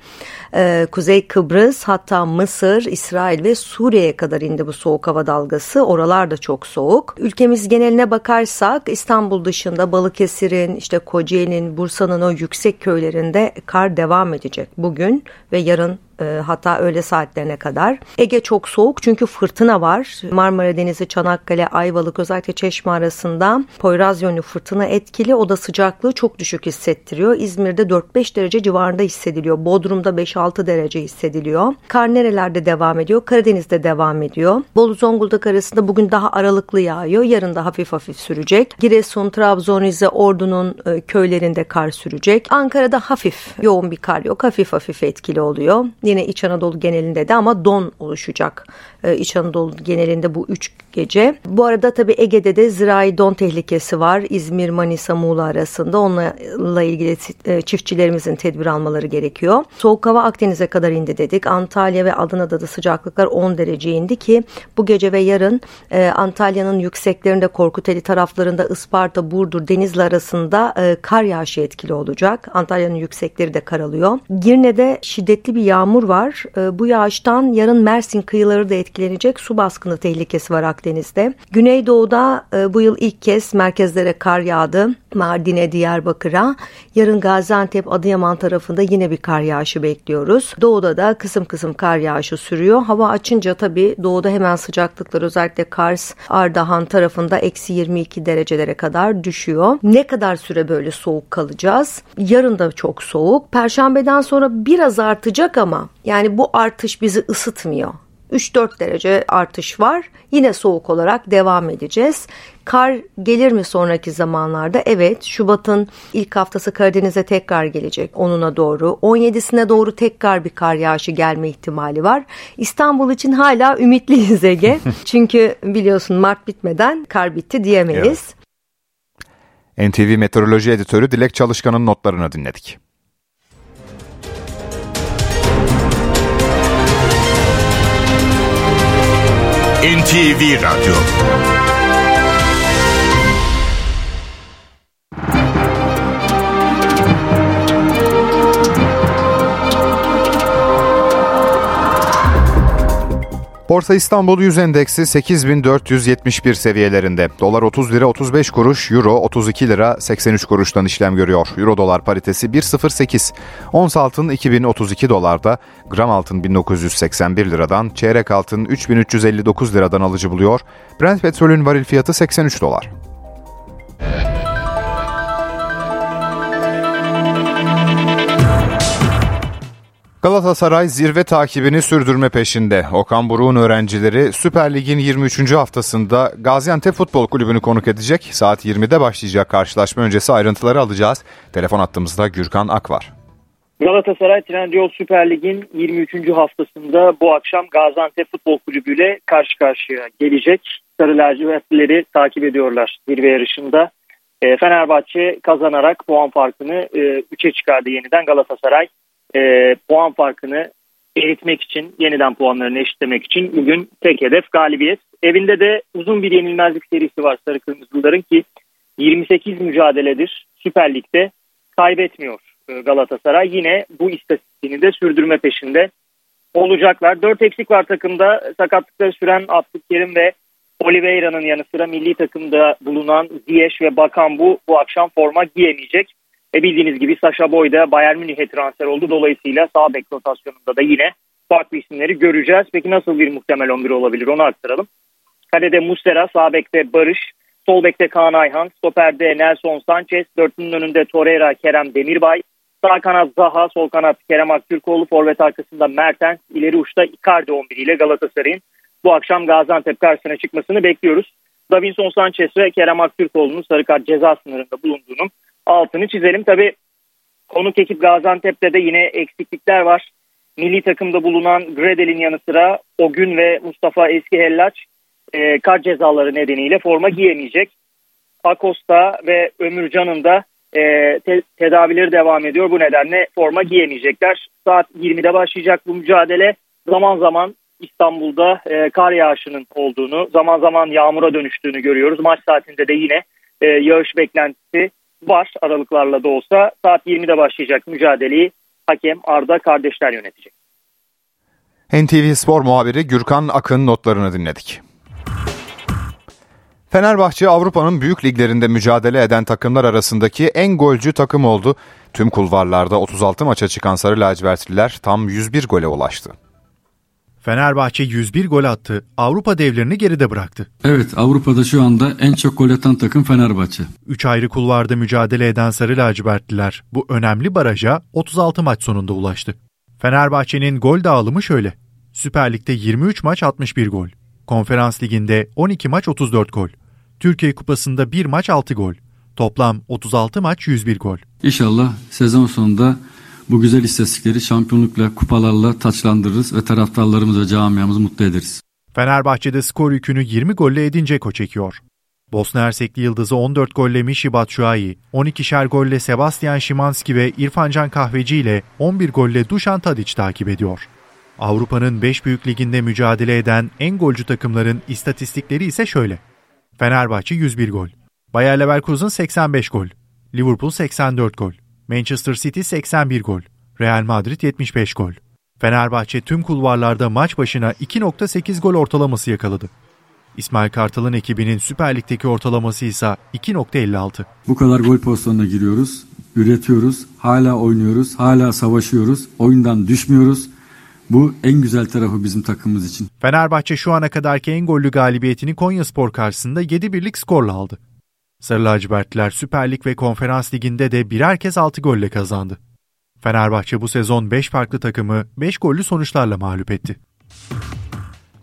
Ee, Kuzey Kıbrıs hatta Mısır, İsrail ve Suriye'ye kadar indi bu soğuk hava dalgası. Oralar da çok soğuk. Ülkemiz geneline bakarsak İstanbul dışında Balıkesir'in, işte Kocaeli'nin, Bursa'nın o yüksek köylerinde kar devam edecek bugün ve yarın e, hatta öğle saatlerine kadar. Ege çok soğuk çünkü fırtına var. Marmara Denizi, Çanakkale, Ayvalık özellikle Çeşme arasında Poyraz yönlü fırtına etkili. O da sıcaklığı çok düşük hissettiriyor. İzmir'de 4-5 derece civarında hissediliyor. Bodrum'da 5-6 derece hissediliyor. Kar nerelerde devam ediyor? Karadeniz'de devam ediyor. Bolu Zonguldak arasında bugün daha aralıklı yağıyor. Yarın da hafif hafif sürecek. Giresun, Trabzon, Rize, Ordu'nun e, köylerinde kar sürecek. Ankara'da hafif yoğun bir kar yok. Hafif hafif etkili oluyor. Yine İç Anadolu genelinde de ama don oluşacak. Ee, İç Anadolu genelinde bu üç gece. Bu arada tabii Ege'de de zirai don tehlikesi var. İzmir, Manisa, Muğla arasında. Onunla ilgili e, çiftçilerimizin tedbir almaları gerekiyor. Soğuk hava Akdeniz'e kadar indi dedik. Antalya ve Adana'da da sıcaklıklar 10 derece indi ki bu gece ve yarın e, Antalya'nın yükseklerinde Korkuteli taraflarında Isparta, Burdur, Denizli arasında e, kar yağışı etkili olacak. Antalya'nın yüksekleri de karalıyor. Girne'de şiddetli bir yağmur var. E, bu yağıştan yarın Mersin kıyıları da etkilenecek. Su baskını tehlikesi var Akdeniz'de. Güneydoğu'da e, bu yıl ilk kez merkezlere kar yağdı. Mardin'e, Diyarbakır'a. Yarın Gaziantep, Adıyaman tarafında yine bir kar yağışı bekliyoruz. Doğuda da kısım kısım kar yağışı sürüyor. Hava açınca tabii doğuda hemen sıcaklıklar özellikle Kars, Ardahan tarafında eksi 22 derecelere kadar düşüyor. Ne kadar süre böyle soğuk kalacağız? Yarın da çok soğuk. Perşembeden sonra biraz artacak ama yani bu artış bizi ısıtmıyor. 3-4 derece artış var. Yine soğuk olarak devam edeceğiz. Kar gelir mi sonraki zamanlarda? Evet Şubat'ın ilk haftası Karadeniz'e tekrar gelecek 10'una doğru. 17'sine doğru tekrar bir kar yağışı gelme ihtimali var. İstanbul için hala ümitliyiz Ege. Çünkü biliyorsun Mart bitmeden kar bitti diyemeyiz. Evet. NTV Meteoroloji Editörü Dilek Çalışkan'ın notlarını dinledik. NTV Radyo Borsa İstanbul 100 endeksi 8471 seviyelerinde. Dolar 30 lira 35 kuruş, Euro 32 lira 83 kuruştan işlem görüyor. Euro dolar paritesi 1.08. Ons altın 2032 dolarda, gram altın 1981 liradan, çeyrek altın 3359 liradan alıcı buluyor. Brent petrolün varil fiyatı 83 dolar. Galatasaray zirve takibini sürdürme peşinde. Okan Buruk'un öğrencileri Süper Lig'in 23. haftasında Gaziantep Futbol Kulübü'nü konuk edecek. Saat 20'de başlayacak karşılaşma öncesi ayrıntıları alacağız. Telefon attığımızda Gürkan Ak var. Galatasaray Trendyol Süper Lig'in 23. haftasında bu akşam Gaziantep Futbol Kulübü ile karşı karşıya gelecek. Sarı lacivertlileri takip ediyorlar zirve yarışında. E, Fenerbahçe kazanarak puan farkını e, 3'e çıkardı yeniden Galatasaray e, puan farkını eritmek için, yeniden puanlarını eşitlemek için bugün tek hedef galibiyet. Evinde de uzun bir yenilmezlik serisi var Sarı Kırmızıların ki 28 mücadeledir Süper Lig'de kaybetmiyor e, Galatasaray. Yine bu istatistiğini de sürdürme peşinde olacaklar. 4 eksik var takımda. Sakatlıkları süren Abdülkerim ve Oliveira'nın yanı sıra milli takımda bulunan Ziyech ve Bakan bu bu akşam forma giyemeyecek. E bildiğiniz gibi Sasha Boy da Bayern Münih'e transfer oldu. Dolayısıyla sağ bek rotasyonunda da yine farklı isimleri göreceğiz. Peki nasıl bir muhtemel 11 olabilir onu aktaralım. Kalede Muslera, sağ bekte Barış, sol bekte Kaan Ayhan, stoperde Nelson Sanchez, dörtlünün önünde Torreira, Kerem Demirbay, sağ kanat Zaha, sol kanat Kerem Aktürkoğlu, forvet arkasında Mertens, ileri uçta Icardi 11 ile Galatasaray'ın bu akşam Gaziantep karşısına çıkmasını bekliyoruz. Davinson Sanchez ve Kerem Aktürkoğlu'nun sarı kart ceza sınırında bulunduğunu altını çizelim. Tabi konuk ekip Gaziantep'te de yine eksiklikler var. Milli takımda bulunan Gredel'in yanı sıra Ogün ve Mustafa Eski Hellaç e, kart cezaları nedeniyle forma giyemeyecek. Akosta ve Ömürcan'ın da e, te- tedavileri devam ediyor. Bu nedenle forma giyemeyecekler. Saat 20'de başlayacak bu mücadele. Zaman zaman İstanbul'da e, kar yağışının olduğunu, zaman zaman yağmura dönüştüğünü görüyoruz. Maç saatinde de yine e, yağış beklentisi var aralıklarla da olsa. Saat 20'de başlayacak mücadeleyi hakem Arda kardeşler yönetecek. NTV Spor muhabiri Gürkan Akın notlarını dinledik. Fenerbahçe Avrupa'nın büyük liglerinde mücadele eden takımlar arasındaki en golcü takım oldu. Tüm kulvarlarda 36 maça çıkan Sarı Lacivertliler tam 101 gole ulaştı. Fenerbahçe 101 gol attı. Avrupa devlerini geride bıraktı. Evet Avrupa'da şu anda en çok gol atan takım Fenerbahçe. 3 ayrı kulvarda mücadele eden Sarı Lacivertliler bu önemli baraja 36 maç sonunda ulaştı. Fenerbahçe'nin gol dağılımı şöyle. Süper Lig'de 23 maç 61 gol. Konferans Ligi'nde 12 maç 34 gol. Türkiye Kupası'nda 1 maç 6 gol. Toplam 36 maç 101 gol. İnşallah sezon sonunda bu güzel istatistikleri şampiyonlukla, kupalarla taçlandırırız ve taraftarlarımız ve camiamızı mutlu ederiz. Fenerbahçe'de skor yükünü 20 golle Edin Dzeko çekiyor. Bosna Hersekli yıldızı 14 golle Mişi Batshuayi, 12'şer golle Sebastian Şimanski ve İrfancan Kahveci ile 11 golle Dušan Tadić takip ediyor. Avrupa'nın 5 büyük liginde mücadele eden en golcü takımların istatistikleri ise şöyle. Fenerbahçe 101 gol, Bayer Leverkusen 85 gol, Liverpool 84 gol, Manchester City 81 gol, Real Madrid 75 gol. Fenerbahçe tüm kulvarlarda maç başına 2.8 gol ortalaması yakaladı. İsmail Kartal'ın ekibinin Süper Lig'deki ortalaması ise 2.56. Bu kadar gol pozisyonuna giriyoruz, üretiyoruz, hala oynuyoruz, hala savaşıyoruz, oyundan düşmüyoruz. Bu en güzel tarafı bizim takımımız için. Fenerbahçe şu ana kadarki en gollü galibiyetini Konya Spor karşısında 7 birlik skorla aldı. Sarı lacivertliler Süper Lig ve Konferans Ligi'nde de birer kez 6 golle kazandı. Fenerbahçe bu sezon 5 farklı takımı 5 gollü sonuçlarla mağlup etti.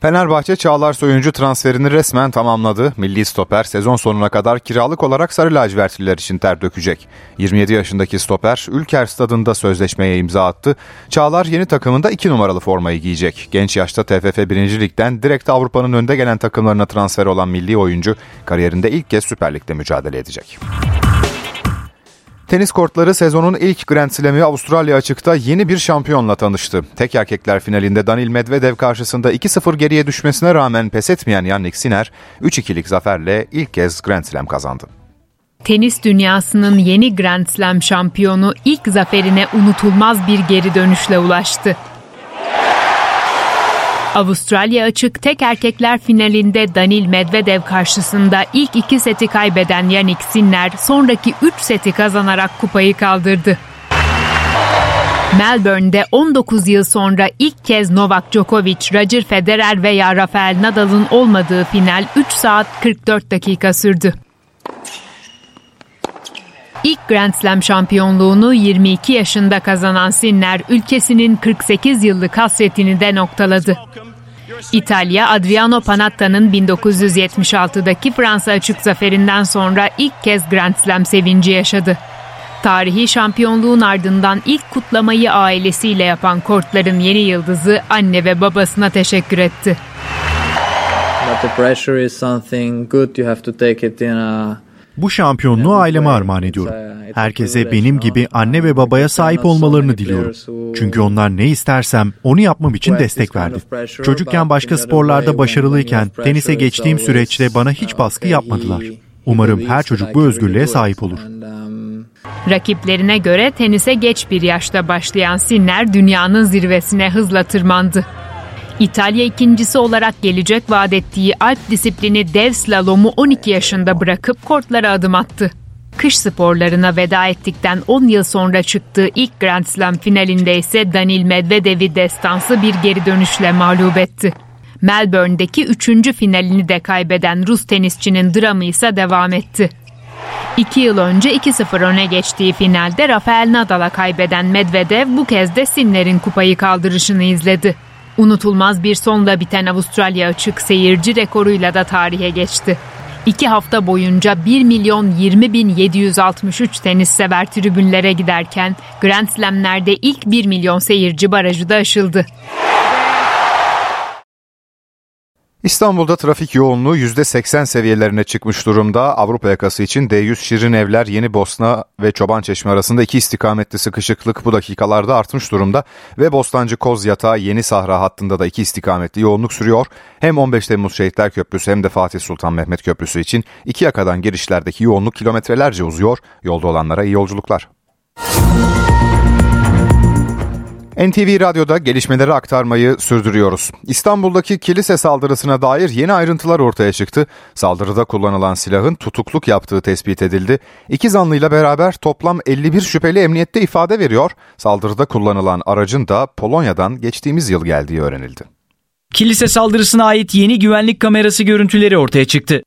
Fenerbahçe Çağlar Soyuncu transferini resmen tamamladı. Milli stoper sezon sonuna kadar kiralık olarak Sarı Lacivertliler için ter dökecek. 27 yaşındaki stoper Ülker stadında sözleşmeye imza attı. Çağlar yeni takımında 2 numaralı formayı giyecek. Genç yaşta TFF 1. Lig'den direkt Avrupa'nın önde gelen takımlarına transfer olan milli oyuncu kariyerinde ilk kez Süper Lig'de mücadele edecek. Tenis kortları sezonun ilk Grand Slam'i Avustralya açıkta yeni bir şampiyonla tanıştı. Tek erkekler finalinde Danil Medvedev karşısında 2-0 geriye düşmesine rağmen pes etmeyen Yannick Sinner 3-2'lik zaferle ilk kez Grand Slam kazandı. Tenis dünyasının yeni Grand Slam şampiyonu ilk zaferine unutulmaz bir geri dönüşle ulaştı. Avustralya açık tek erkekler finalinde Danil Medvedev karşısında ilk iki seti kaybeden Yannick Sinner sonraki üç seti kazanarak kupayı kaldırdı. Melbourne'de 19 yıl sonra ilk kez Novak Djokovic, Roger Federer veya Rafael Nadal'ın olmadığı final 3 saat 44 dakika sürdü. İlk Grand Slam şampiyonluğunu 22 yaşında kazanan Sinner ülkesinin 48 yıllık hasretini de noktaladı. İtalya, Adriano Panatta'nın 1976'daki Fransa açık zaferinden sonra ilk kez Grand Slam sevinci yaşadı. Tarihi şampiyonluğun ardından ilk kutlamayı ailesiyle yapan kortların yeni yıldızı anne ve babasına teşekkür etti. But the pressure is something good. You have to take it in a bu şampiyonluğu aileme armağan ediyorum. Herkese benim gibi anne ve babaya sahip olmalarını diliyorum. Çünkü onlar ne istersem onu yapmam için destek verdi. Çocukken başka sporlarda başarılıyken tenise geçtiğim süreçte bana hiç baskı yapmadılar. Umarım her çocuk bu özgürlüğe sahip olur. Rakiplerine göre tenise geç bir yaşta başlayan Sinner dünyanın zirvesine hızla tırmandı. İtalya ikincisi olarak gelecek vaat ettiği alp disiplini dev slalomu 12 yaşında bırakıp kortlara adım attı. Kış sporlarına veda ettikten 10 yıl sonra çıktığı ilk Grand Slam finalinde ise Danil Medvedev'i destansı bir geri dönüşle mağlup etti. Melbourne'deki 3. finalini de kaybeden Rus tenisçinin dramı ise devam etti. İki yıl önce 2-0 öne geçtiği finalde Rafael Nadal'a kaybeden Medvedev bu kez de Sinner'in kupayı kaldırışını izledi. Unutulmaz bir sonla biten Avustralya açık seyirci rekoruyla da tarihe geçti. İki hafta boyunca 1 milyon 20 bin 763 tenis sever tribünlere giderken Grand Slam'lerde ilk 1 milyon seyirci barajı da aşıldı. İstanbul'da trafik yoğunluğu %80 seviyelerine çıkmış durumda. Avrupa yakası için D100 Şirin Evler, Yeni Bosna ve Çobançeşme arasında iki istikametli sıkışıklık bu dakikalarda artmış durumda. Ve Bostancı Koz Yatağı Yeni Sahra hattında da iki istikametli yoğunluk sürüyor. Hem 15 Temmuz Şehitler Köprüsü hem de Fatih Sultan Mehmet Köprüsü için iki yakadan girişlerdeki yoğunluk kilometrelerce uzuyor. Yolda olanlara iyi yolculuklar. NTV Radyo'da gelişmeleri aktarmayı sürdürüyoruz. İstanbul'daki kilise saldırısına dair yeni ayrıntılar ortaya çıktı. Saldırıda kullanılan silahın tutukluk yaptığı tespit edildi. İki zanlıyla beraber toplam 51 şüpheli emniyette ifade veriyor. Saldırıda kullanılan aracın da Polonya'dan geçtiğimiz yıl geldiği öğrenildi. Kilise saldırısına ait yeni güvenlik kamerası görüntüleri ortaya çıktı.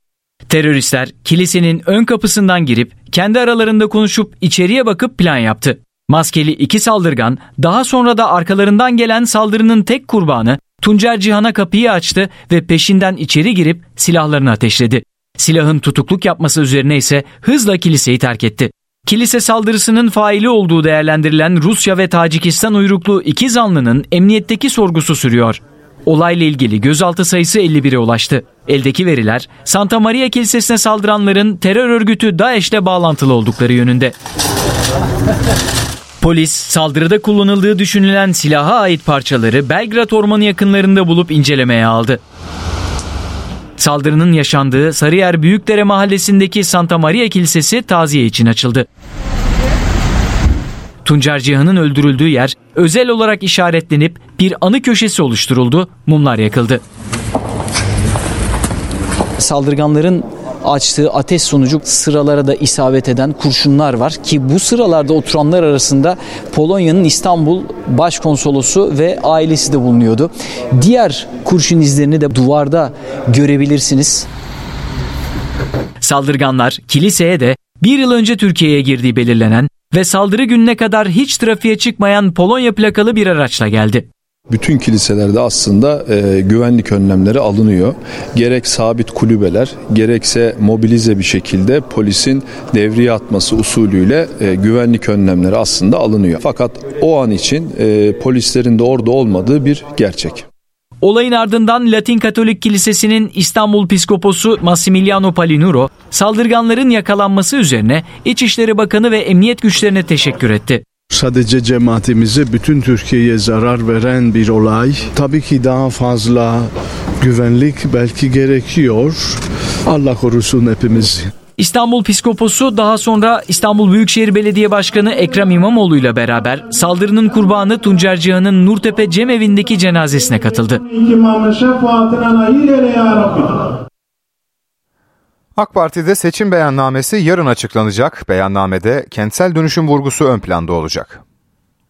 Teröristler kilisenin ön kapısından girip kendi aralarında konuşup içeriye bakıp plan yaptı. Maskeli iki saldırgan daha sonra da arkalarından gelen saldırının tek kurbanı Tuncer Cihan'a kapıyı açtı ve peşinden içeri girip silahlarını ateşledi. Silahın tutukluk yapması üzerine ise hızla kiliseyi terk etti. Kilise saldırısının faili olduğu değerlendirilen Rusya ve Tacikistan uyruklu iki zanlının emniyetteki sorgusu sürüyor. Olayla ilgili gözaltı sayısı 51'e ulaştı. Eldeki veriler Santa Maria Kilisesi'ne saldıranların terör örgütü DAEŞ'le bağlantılı oldukları yönünde. Polis saldırıda kullanıldığı düşünülen silaha ait parçaları Belgrad Ormanı yakınlarında bulup incelemeye aldı. Saldırının yaşandığı Sarıyer Büyükdere mahallesindeki Santa Maria Kilisesi taziye için açıldı. Tuncer Cihan'ın öldürüldüğü yer özel olarak işaretlenip bir anı köşesi oluşturuldu, mumlar yakıldı. Saldırganların açtığı ateş sonucu sıralara da isabet eden kurşunlar var ki bu sıralarda oturanlar arasında Polonya'nın İstanbul Başkonsolosu ve ailesi de bulunuyordu. Diğer kurşun izlerini de duvarda görebilirsiniz. Saldırganlar kiliseye de bir yıl önce Türkiye'ye girdiği belirlenen ve saldırı gününe kadar hiç trafiğe çıkmayan Polonya plakalı bir araçla geldi. Bütün kiliselerde aslında e, güvenlik önlemleri alınıyor. Gerek sabit kulübeler gerekse mobilize bir şekilde polisin devriye atması usulüyle e, güvenlik önlemleri aslında alınıyor. Fakat o an için e, polislerin de orada olmadığı bir gerçek. Olayın ardından Latin Katolik Kilisesi'nin İstanbul Piskoposu Massimiliano Palinuro, saldırganların yakalanması üzerine İçişleri Bakanı ve emniyet güçlerine teşekkür etti. Sadece cemaatimize bütün Türkiye'ye zarar veren bir olay. Tabii ki daha fazla güvenlik belki gerekiyor. Allah korusun hepimizi. İstanbul Piskoposu daha sonra İstanbul Büyükşehir Belediye Başkanı Ekrem İmamoğlu ile beraber saldırının kurbanı Tuncer Cihan'ın Nurtepe Cemevi'ndeki cenazesine katıldı. AK Parti'de seçim beyannamesi yarın açıklanacak. Beyannamede kentsel dönüşüm vurgusu ön planda olacak.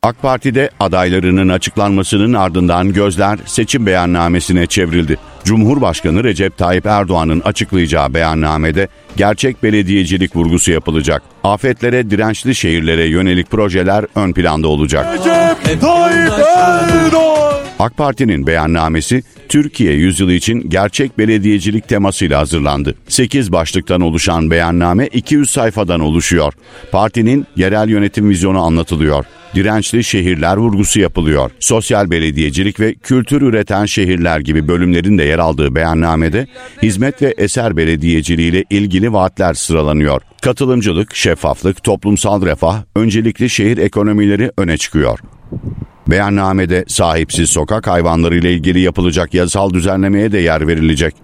AK Parti'de adaylarının açıklanmasının ardından gözler seçim beyannamesine çevrildi. Cumhurbaşkanı Recep Tayyip Erdoğan'ın açıklayacağı beyannamede gerçek belediyecilik vurgusu yapılacak. Afetlere dirençli şehirlere yönelik projeler ön planda olacak. Recep Tayyip Erdoğan! AK Parti'nin beyannamesi Türkiye yüzyılı için gerçek belediyecilik temasıyla hazırlandı. 8 başlıktan oluşan beyanname 200 sayfadan oluşuyor. Partinin yerel yönetim vizyonu anlatılıyor. Dirençli şehirler vurgusu yapılıyor. Sosyal belediyecilik ve kültür üreten şehirler gibi bölümlerin de yer aldığı beyannamede hizmet ve eser belediyeciliği ile ilgili vaatler sıralanıyor. Katılımcılık, şeffaflık, toplumsal refah, öncelikli şehir ekonomileri öne çıkıyor. Beyannamede sahipsiz sokak hayvanları ile ilgili yapılacak yasal düzenlemeye de yer verilecek.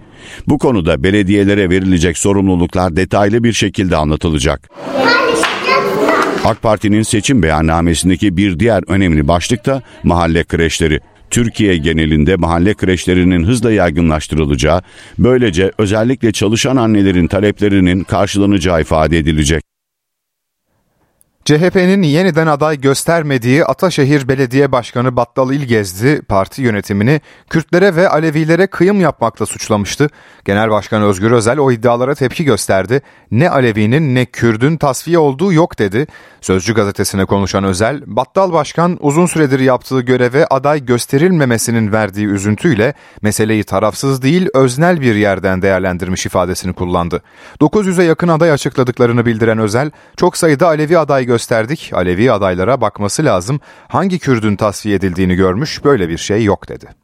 Bu konuda belediyelere verilecek sorumluluklar detaylı bir şekilde anlatılacak. AK Parti'nin seçim beyannamesindeki bir diğer önemli başlık da mahalle kreşleri. Türkiye genelinde mahalle kreşlerinin hızla yaygınlaştırılacağı, böylece özellikle çalışan annelerin taleplerinin karşılanacağı ifade edilecek. CHP'nin yeniden aday göstermediği Ataşehir Belediye Başkanı Battal İlgezdi parti yönetimini Kürtlere ve Alevilere kıyım yapmakla suçlamıştı. Genel Başkan Özgür Özel o iddialara tepki gösterdi. Ne Alevi'nin ne Kürdün tasfiye olduğu yok dedi. Sözcü gazetesine konuşan Özel, Battal Başkan uzun süredir yaptığı göreve aday gösterilmemesinin verdiği üzüntüyle meseleyi tarafsız değil öznel bir yerden değerlendirmiş ifadesini kullandı. 900'e yakın aday açıkladıklarını bildiren Özel, çok sayıda Alevi aday gösterdik, Alevi adaylara bakması lazım, hangi Kürdün tasfiye edildiğini görmüş, böyle bir şey yok dedi.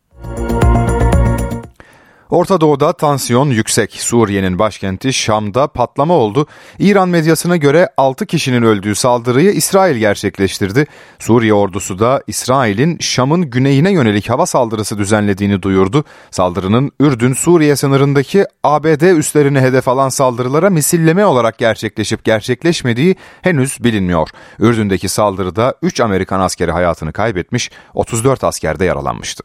Orta Doğu'da tansiyon yüksek. Suriye'nin başkenti Şam'da patlama oldu. İran medyasına göre 6 kişinin öldüğü saldırıyı İsrail gerçekleştirdi. Suriye ordusu da İsrail'in Şam'ın güneyine yönelik hava saldırısı düzenlediğini duyurdu. Saldırının Ürdün-Suriye sınırındaki ABD üslerini hedef alan saldırılara misilleme olarak gerçekleşip gerçekleşmediği henüz bilinmiyor. Ürdün'deki saldırıda 3 Amerikan askeri hayatını kaybetmiş, 34 asker de yaralanmıştı.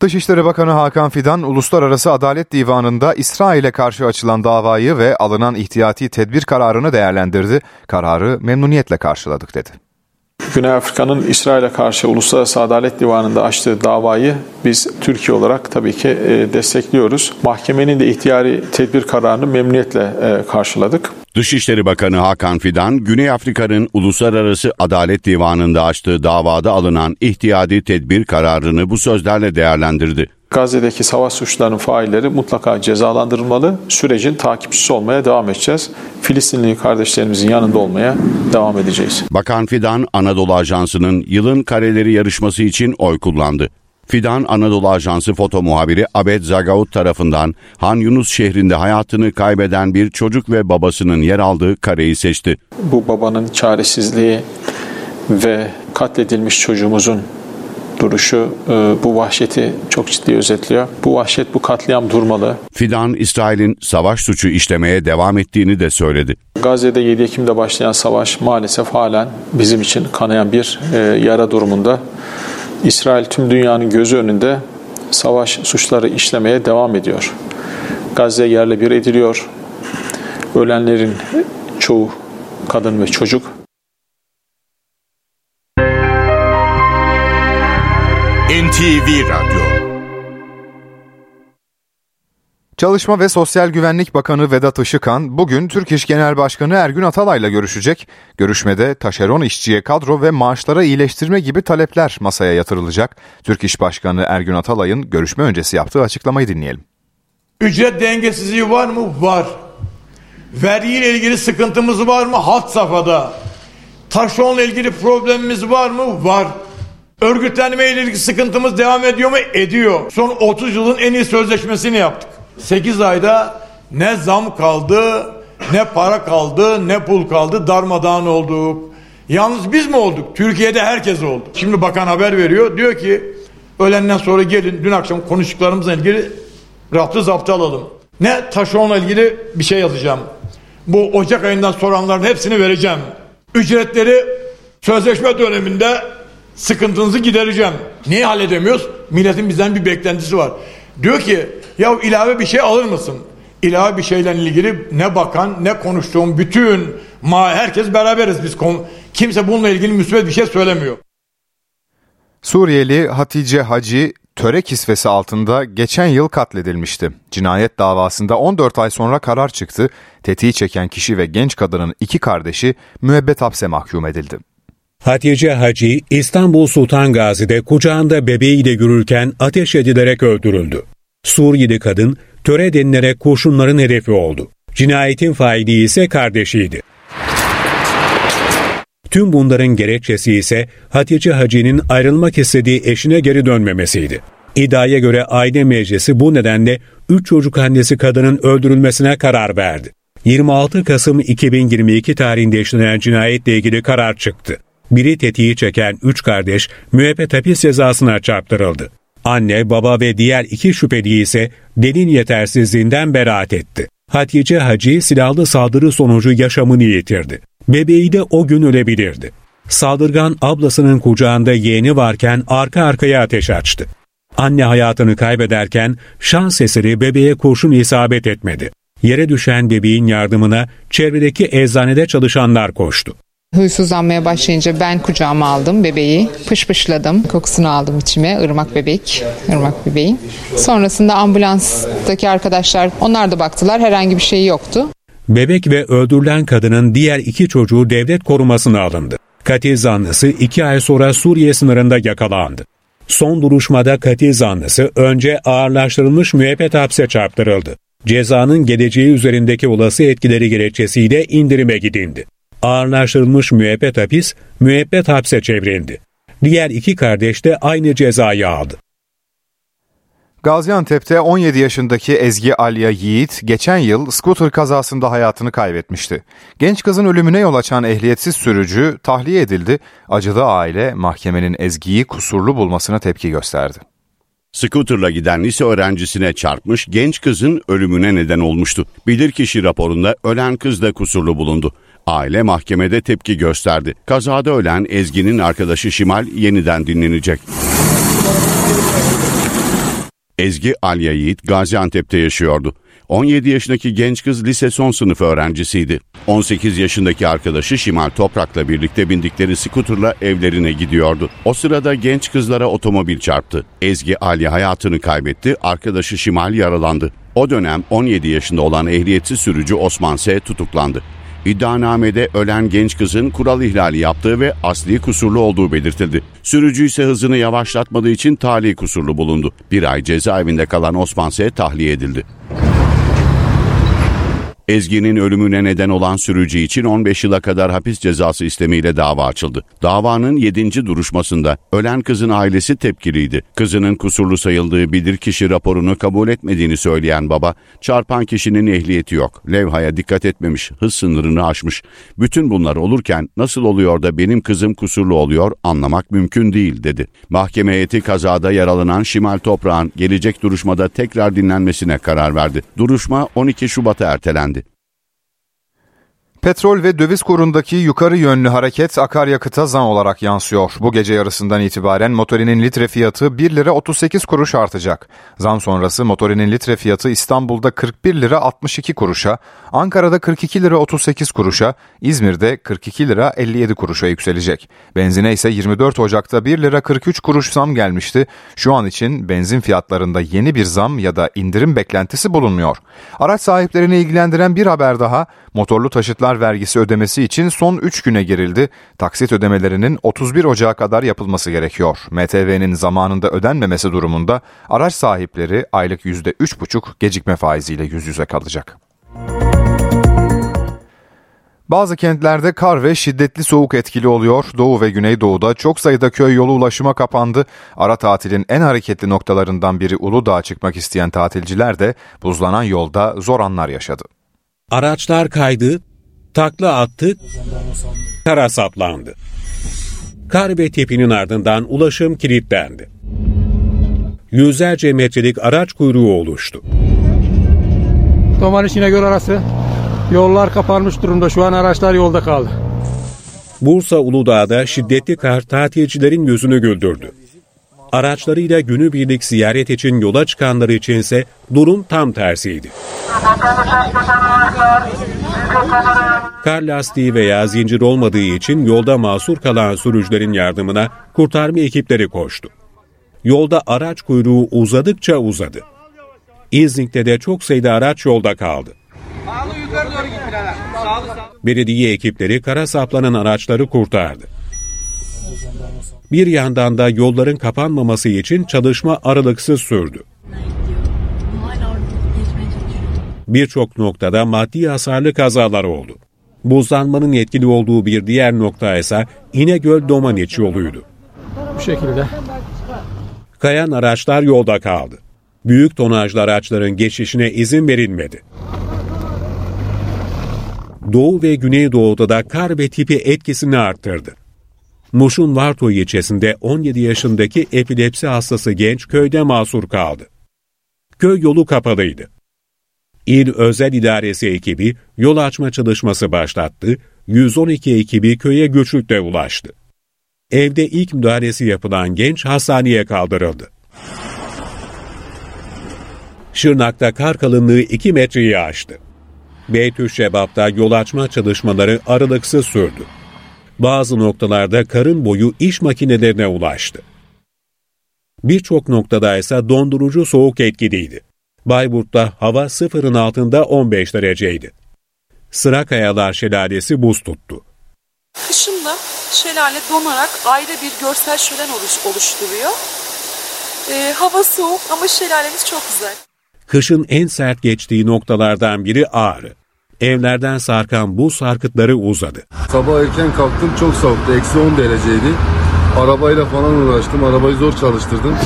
Dışişleri Bakanı Hakan Fidan, Uluslararası Adalet Divanı'nda İsrail'e karşı açılan davayı ve alınan ihtiyati tedbir kararını değerlendirdi. Kararı memnuniyetle karşıladık dedi. Güney Afrika'nın İsrail'e karşı Uluslararası Adalet Divanı'nda açtığı davayı biz Türkiye olarak tabii ki e, destekliyoruz. Mahkemenin de ihtiyari tedbir kararını memnuniyetle e, karşıladık. Dışişleri Bakanı Hakan Fidan, Güney Afrika'nın Uluslararası Adalet Divanı'nda açtığı davada alınan ihtiyadi tedbir kararını bu sözlerle değerlendirdi. Gazze'deki savaş suçlarının failleri mutlaka cezalandırılmalı. Sürecin takipçisi olmaya devam edeceğiz. Filistinli kardeşlerimizin yanında olmaya devam edeceğiz. Bakan Fidan, Anadolu Ajansı'nın yılın kareleri yarışması için oy kullandı. Fidan Anadolu Ajansı foto muhabiri Abed Zagaut tarafından Han Yunus şehrinde hayatını kaybeden bir çocuk ve babasının yer aldığı kareyi seçti. Bu babanın çaresizliği ve katledilmiş çocuğumuzun duruşu e, bu vahşeti çok ciddi özetliyor. Bu vahşet, bu katliam durmalı. Fidan, İsrail'in savaş suçu işlemeye devam ettiğini de söyledi. Gazze'de 7 Ekim'de başlayan savaş maalesef halen bizim için kanayan bir e, yara durumunda. İsrail tüm dünyanın gözü önünde savaş suçları işlemeye devam ediyor. Gazze yerle bir ediliyor. Ölenlerin çoğu kadın ve çocuk. NTV Radyo Çalışma ve Sosyal Güvenlik Bakanı Vedat Işıkhan bugün Türk İş Genel Başkanı Ergün Atalay'la görüşecek. Görüşmede taşeron işçiye kadro ve maaşlara iyileştirme gibi talepler masaya yatırılacak. Türk İş Başkanı Ergün Atalay'ın görüşme öncesi yaptığı açıklamayı dinleyelim. Ücret dengesizliği var mı? Var. Vergiyle ilgili sıkıntımız var mı? Hat safhada. Taşeronla ilgili problemimiz var mı? Var. Örgütlenme ile ilgili sıkıntımız devam ediyor mu? Ediyor. Son 30 yılın en iyi sözleşmesini yaptık. 8 ayda ne zam kaldı, ne para kaldı, ne pul kaldı, darmadağın olduk. Yalnız biz mi olduk? Türkiye'de herkes oldu. Şimdi bakan haber veriyor. Diyor ki öğlenden sonra gelin dün akşam konuştuklarımızla ilgili rahatı zaptı alalım. Ne taşeronla ilgili bir şey yazacağım. Bu Ocak ayından soranların hepsini vereceğim. Ücretleri sözleşme döneminde sıkıntınızı gidereceğim. Niye halledemiyoruz? Milletin bizden bir beklentisi var. Diyor ki ya ilave bir şey alır mısın? İlave bir şeyle ilgili ne bakan ne konuştuğum bütün ma herkes beraberiz biz. Kimse bununla ilgili müsbet bir şey söylemiyor. Suriyeli Hatice Hacı töre kisvesi altında geçen yıl katledilmişti. Cinayet davasında 14 ay sonra karar çıktı. Tetiği çeken kişi ve genç kadının iki kardeşi müebbet hapse mahkum edildi. Hatice Hacı İstanbul Sultan Gazi'de kucağında bebeğiyle yürürken ateş edilerek öldürüldü. Suriyeli kadın töre denilerek kurşunların hedefi oldu. Cinayetin faili ise kardeşiydi. Tüm bunların gerekçesi ise Hatice Hacı'nın ayrılmak istediği eşine geri dönmemesiydi. İddiaya göre aile meclisi bu nedenle 3 çocuk annesi kadının öldürülmesine karar verdi. 26 Kasım 2022 tarihinde işlenen cinayetle ilgili karar çıktı. Biri tetiği çeken 3 kardeş müebbet hapis cezasına çarptırıldı. Anne, baba ve diğer iki şüpheli ise delil yetersizliğinden beraat etti. Hatice Hacı silahlı saldırı sonucu yaşamını yitirdi. Bebeği de o gün ölebilirdi. Saldırgan ablasının kucağında yeğeni varken arka arkaya ateş açtı. Anne hayatını kaybederken şans eseri bebeğe kurşun isabet etmedi. Yere düşen bebeğin yardımına çevredeki eczanede çalışanlar koştu. Huysuzlanmaya başlayınca ben kucağıma aldım bebeği. Pışpışladım. Kokusunu aldım içime. Irmak bebek. Irmak bebeği. Sonrasında ambulanstaki arkadaşlar onlar da baktılar. Herhangi bir şey yoktu. Bebek ve öldürülen kadının diğer iki çocuğu devlet korumasına alındı. Katil zanlısı iki ay sonra Suriye sınırında yakalandı. Son duruşmada katil zanlısı önce ağırlaştırılmış müebbet hapse çarptırıldı. Cezanın geleceği üzerindeki olası etkileri gerekçesiyle indirime gidildi. Ağırlaştırılmış müebbet hapis, müebbet hapse çevrildi. Diğer iki kardeş de aynı cezayı aldı. Gaziantep'te 17 yaşındaki Ezgi Alya Yiğit geçen yıl scooter kazasında hayatını kaybetmişti. Genç kızın ölümüne yol açan ehliyetsiz sürücü tahliye edildi. Acılı aile mahkemenin Ezgi'yi kusurlu bulmasına tepki gösterdi. Scooter'la giden lise öğrencisine çarpmış genç kızın ölümüne neden olmuştu. Bilirkişi raporunda ölen kız da kusurlu bulundu. Aile mahkemede tepki gösterdi. Kazada ölen Ezgi'nin arkadaşı Şimal yeniden dinlenecek. Ezgi Alya Yiğit Gaziantep'te yaşıyordu. 17 yaşındaki genç kız lise son sınıf öğrencisiydi. 18 yaşındaki arkadaşı Şimal Toprak'la birlikte bindikleri skuterla evlerine gidiyordu. O sırada genç kızlara otomobil çarptı. Ezgi Alya hayatını kaybetti, arkadaşı Şimal yaralandı. O dönem 17 yaşında olan ehliyetsiz sürücü Osman S. tutuklandı. İddianamede ölen genç kızın kural ihlali yaptığı ve asli kusurlu olduğu belirtildi. Sürücü ise hızını yavaşlatmadığı için tali kusurlu bulundu. Bir ay cezaevinde kalan Osman S. tahliye edildi. Ezgi'nin ölümüne neden olan sürücü için 15 yıla kadar hapis cezası istemiyle dava açıldı. Davanın 7. duruşmasında ölen kızın ailesi tepkiliydi. Kızının kusurlu sayıldığı bilirkişi raporunu kabul etmediğini söyleyen baba, çarpan kişinin ehliyeti yok, levhaya dikkat etmemiş, hız sınırını aşmış. Bütün bunlar olurken nasıl oluyor da benim kızım kusurlu oluyor anlamak mümkün değil dedi. Mahkeme heyeti kazada yaralanan Şimal Toprağ'ın gelecek duruşmada tekrar dinlenmesine karar verdi. Duruşma 12 Şubat'a ertelendi. Petrol ve döviz kurundaki yukarı yönlü hareket akaryakıta zam olarak yansıyor. Bu gece yarısından itibaren motorinin litre fiyatı 1 lira 38 kuruş artacak. Zam sonrası motorinin litre fiyatı İstanbul'da 41 lira 62 kuruşa, Ankara'da 42 lira 38 kuruşa, İzmir'de 42 lira 57 kuruşa yükselecek. Benzine ise 24 Ocak'ta 1 lira 43 kuruş zam gelmişti. Şu an için benzin fiyatlarında yeni bir zam ya da indirim beklentisi bulunmuyor. Araç sahiplerini ilgilendiren bir haber daha, motorlu taşıtlar vergisi ödemesi için son 3 güne girildi. Taksit ödemelerinin 31 Ocağı kadar yapılması gerekiyor. MTV'nin zamanında ödenmemesi durumunda araç sahipleri aylık %3,5 gecikme faiziyle yüz yüze kalacak. Bazı kentlerde kar ve şiddetli soğuk etkili oluyor. Doğu ve Güneydoğu'da çok sayıda köy yolu ulaşıma kapandı. Ara tatilin en hareketli noktalarından biri Uludağ'a çıkmak isteyen tatilciler de buzlanan yolda zor anlar yaşadı. Araçlar kaydı, takla attı, kara saplandı. Kar ve tepinin ardından ulaşım kilitlendi. Yüzlerce metrelik araç kuyruğu oluştu. Toman İnegöl arası yollar kapanmış durumda. Şu an araçlar yolda kaldı. Bursa Uludağ'da şiddetli kar tatilcilerin yüzünü güldürdü. Araçlarıyla günübirlik ziyaret için yola çıkanlar içinse durum tam tersiydi. Kar lastiği veya zincir olmadığı için yolda mahsur kalan sürücülerin yardımına kurtarma ekipleri koştu. Yolda araç kuyruğu uzadıkça uzadı. İznik'te de çok sayıda araç yolda kaldı. Belediye ekipleri kara saplanan araçları kurtardı. Bir yandan da yolların kapanmaması için çalışma aralıksız sürdü. Birçok noktada maddi hasarlı kazalar oldu. Buzlanmanın etkili olduğu bir diğer nokta ise İnegöl Domaniç yoluydu. Bu şekilde. Kayan araçlar yolda kaldı. Büyük tonajlı araçların geçişine izin verilmedi. Doğu ve Güneydoğu'da da kar ve tipi etkisini arttırdı. Muş'un Vartoy ilçesinde 17 yaşındaki epilepsi hastası genç köyde mahsur kaldı. Köy yolu kapalıydı. İl Özel İdaresi ekibi yol açma çalışması başlattı, 112 ekibi köye güçlükle ulaştı. Evde ilk müdahalesi yapılan genç hastaneye kaldırıldı. Şırnak'ta kar kalınlığı 2 metreyi aştı. Beytüşşebap'ta yol açma çalışmaları aralıksız sürdü. Bazı noktalarda karın boyu iş makinelerine ulaştı. Birçok noktada ise dondurucu soğuk etkiliydi. Bayburt'ta hava sıfırın altında 15 dereceydi. Sıra Şelalesi buz tuttu. Kışında şelale donarak ayrı bir görsel şölen oluş, oluşturuyor. Ee, hava soğuk ama şelalemiz çok güzel. Kışın en sert geçtiği noktalardan biri Ağrı. Evlerden sarkan buz sarkıtları uzadı. Sabah erken kalktım çok soğuktu. Eksi 10 dereceydi. Arabayla falan uğraştım. Arabayı zor çalıştırdım.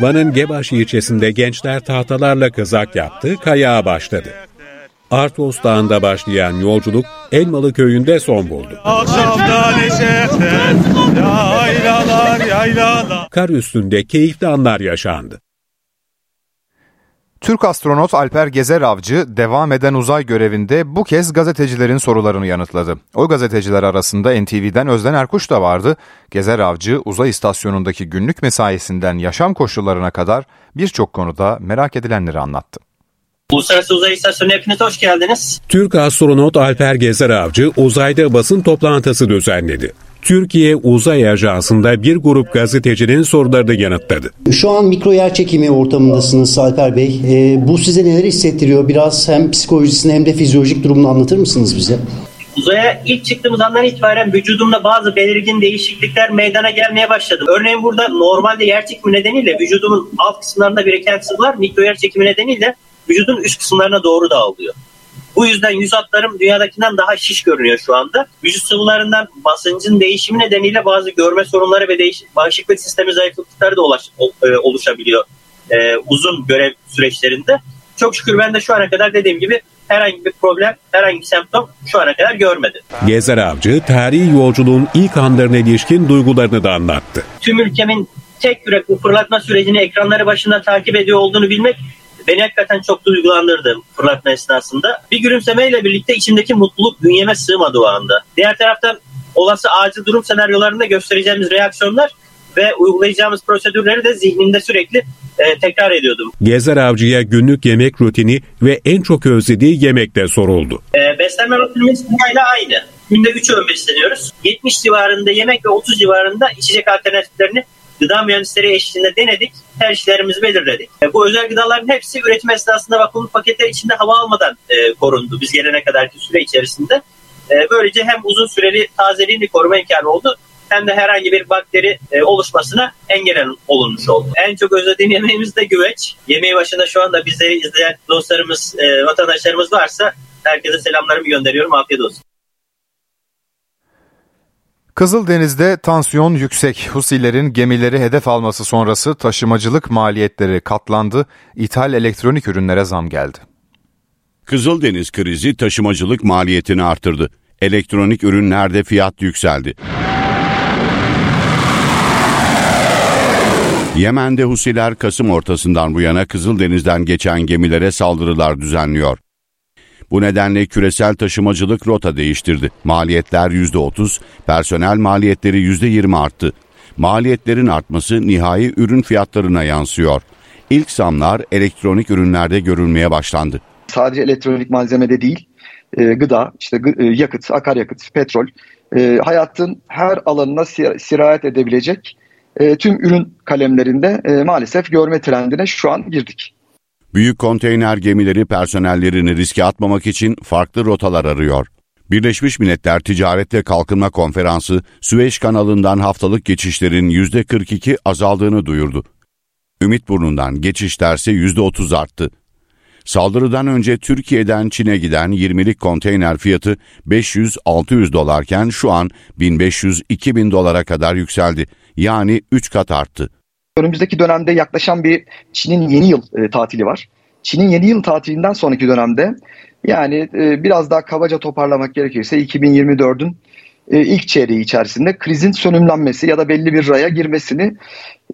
Van'ın Gebaş ilçesinde gençler tahtalarla kızak yaptı, kayağa başladı. Artos Dağı'nda başlayan yolculuk Elmalı Köyü'nde son buldu. Kar üstünde keyifli anlar yaşandı. Türk astronot Alper Gezer Avcı devam eden uzay görevinde bu kez gazetecilerin sorularını yanıtladı. O gazeteciler arasında NTV'den Özden Erkuş da vardı. Gezer Avcı uzay istasyonundaki günlük mesaisinden yaşam koşullarına kadar birçok konuda merak edilenleri anlattı. Uluslararası Uzay İstasyonu hepiniz hoş geldiniz. Türk astronot Alper Gezer Avcı uzayda basın toplantısı düzenledi. Türkiye Uzay Ajansı'nda bir grup gazetecinin sorularını yanıtladı. Şu an mikro yer çekimi ortamındasınız Alper Bey. E, bu size neler hissettiriyor? Biraz hem psikolojisini hem de fizyolojik durumunu anlatır mısınız bize? Uzaya ilk çıktığımız andan itibaren vücudumda bazı belirgin değişiklikler meydana gelmeye başladı. Örneğin burada normalde yer çekimi nedeniyle vücudumun alt kısımlarında biriken sıvılar mikro yer çekimi nedeniyle vücudun üst kısımlarına doğru dağılıyor. Bu yüzden yüz hatlarım dünyadakinden daha şiş görünüyor şu anda. Vücut sıvılarından basıncın değişimi nedeniyle bazı görme sorunları ve değiş bağışıklık sistemi zayıflıkları da ulaş, e, oluşabiliyor ee, uzun görev süreçlerinde. Çok şükür ben de şu ana kadar dediğim gibi herhangi bir problem, herhangi bir semptom şu ana kadar görmedim. Gezer Avcı tarihi yolculuğun ilk anlarına ilişkin duygularını da anlattı. Tüm ülkemin tek yürek bu fırlatma sürecini ekranları başında takip ediyor olduğunu bilmek beni hakikaten çok duygulandırdı fırlatma esnasında. Bir gülümsemeyle birlikte içimdeki mutluluk bünyeme sığmadı o anda. Diğer taraftan olası acil durum senaryolarında göstereceğimiz reaksiyonlar ve uygulayacağımız prosedürleri de zihnimde sürekli e, tekrar ediyordum. Gezer Avcı'ya günlük yemek rutini ve en çok özlediği yemek de soruldu. E, beslenme rutinimiz dünyayla aynı. Günde 3 öğün besleniyoruz. 70 civarında yemek ve 30 civarında içecek alternatiflerini gıda mühendisleri eşliğinde denedik, tercihlerimizi belirledik. E, bu özel gıdaların hepsi üretim esnasında vakumlu paketler içinde hava almadan e, korundu biz gelene kadarki süre içerisinde. E, böylece hem uzun süreli tazeliğini koruma imkanı oldu hem de herhangi bir bakteri oluşmasına engel olunmuş oldu. En çok özlediğim yemeğimiz de güveç. Yemeği başında şu anda bizleri izleyen dostlarımız, vatandaşlarımız varsa herkese selamlarımı gönderiyorum. Afiyet olsun. Kızıldeniz'de tansiyon yüksek. Husilerin gemileri hedef alması sonrası taşımacılık maliyetleri katlandı. İthal elektronik ürünlere zam geldi. Kızıldeniz krizi taşımacılık maliyetini artırdı. Elektronik ürünlerde fiyat yükseldi. Yemen'de Husiler Kasım ortasından bu yana Kızıldeniz'den geçen gemilere saldırılar düzenliyor. Bu nedenle küresel taşımacılık rota değiştirdi. Maliyetler %30, personel maliyetleri %20 arttı. Maliyetlerin artması nihai ürün fiyatlarına yansıyor. İlk zamlar elektronik ürünlerde görülmeye başlandı. Sadece elektronik malzemede değil, e, gıda, işte e, yakıt, akaryakıt, petrol, e, hayatın her alanına sirayet edebilecek tüm ürün kalemlerinde maalesef görme trendine şu an girdik. Büyük konteyner gemileri personellerini riske atmamak için farklı rotalar arıyor. Birleşmiş Milletler Ticaret ve Kalkınma Konferansı Süveyş kanalından haftalık geçişlerin %42 azaldığını duyurdu. Ümitburnu'ndan geçişlerse %30 arttı. Saldırıdan önce Türkiye'den Çin'e giden 20'lik konteyner fiyatı 500-600 dolarken şu an 1500-2000 dolara kadar yükseldi. Yani 3 kat arttı. Önümüzdeki dönemde yaklaşan bir Çin'in yeni yıl e, tatili var. Çin'in yeni yıl tatilinden sonraki dönemde yani e, biraz daha kabaca toparlamak gerekirse 2024'ün e, ilk çeyreği içerisinde krizin sönümlenmesi ya da belli bir raya girmesini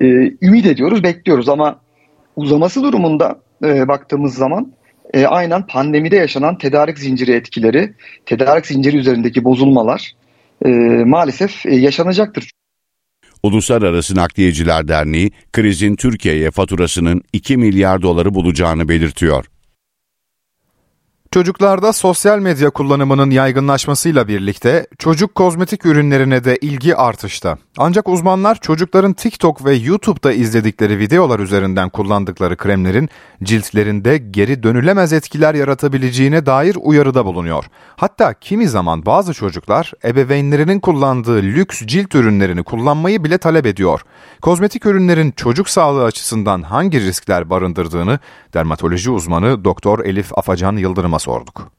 e, ümit ediyoruz, bekliyoruz ama uzaması durumunda e, baktığımız zaman e, aynen pandemide yaşanan tedarik zinciri etkileri, tedarik zinciri üzerindeki bozulmalar e, maalesef e, yaşanacaktır. Uluslararası Nakliyeciler Derneği krizin Türkiye'ye faturasının 2 milyar doları bulacağını belirtiyor. Çocuklarda sosyal medya kullanımının yaygınlaşmasıyla birlikte çocuk kozmetik ürünlerine de ilgi artışta. Ancak uzmanlar çocukların TikTok ve YouTube'da izledikleri videolar üzerinden kullandıkları kremlerin ciltlerinde geri dönülemez etkiler yaratabileceğine dair uyarıda bulunuyor. Hatta kimi zaman bazı çocuklar ebeveynlerinin kullandığı lüks cilt ürünlerini kullanmayı bile talep ediyor. Kozmetik ürünlerin çocuk sağlığı açısından hangi riskler barındırdığını dermatoloji uzmanı Doktor Elif Afacan Yıldırım'a sorduk.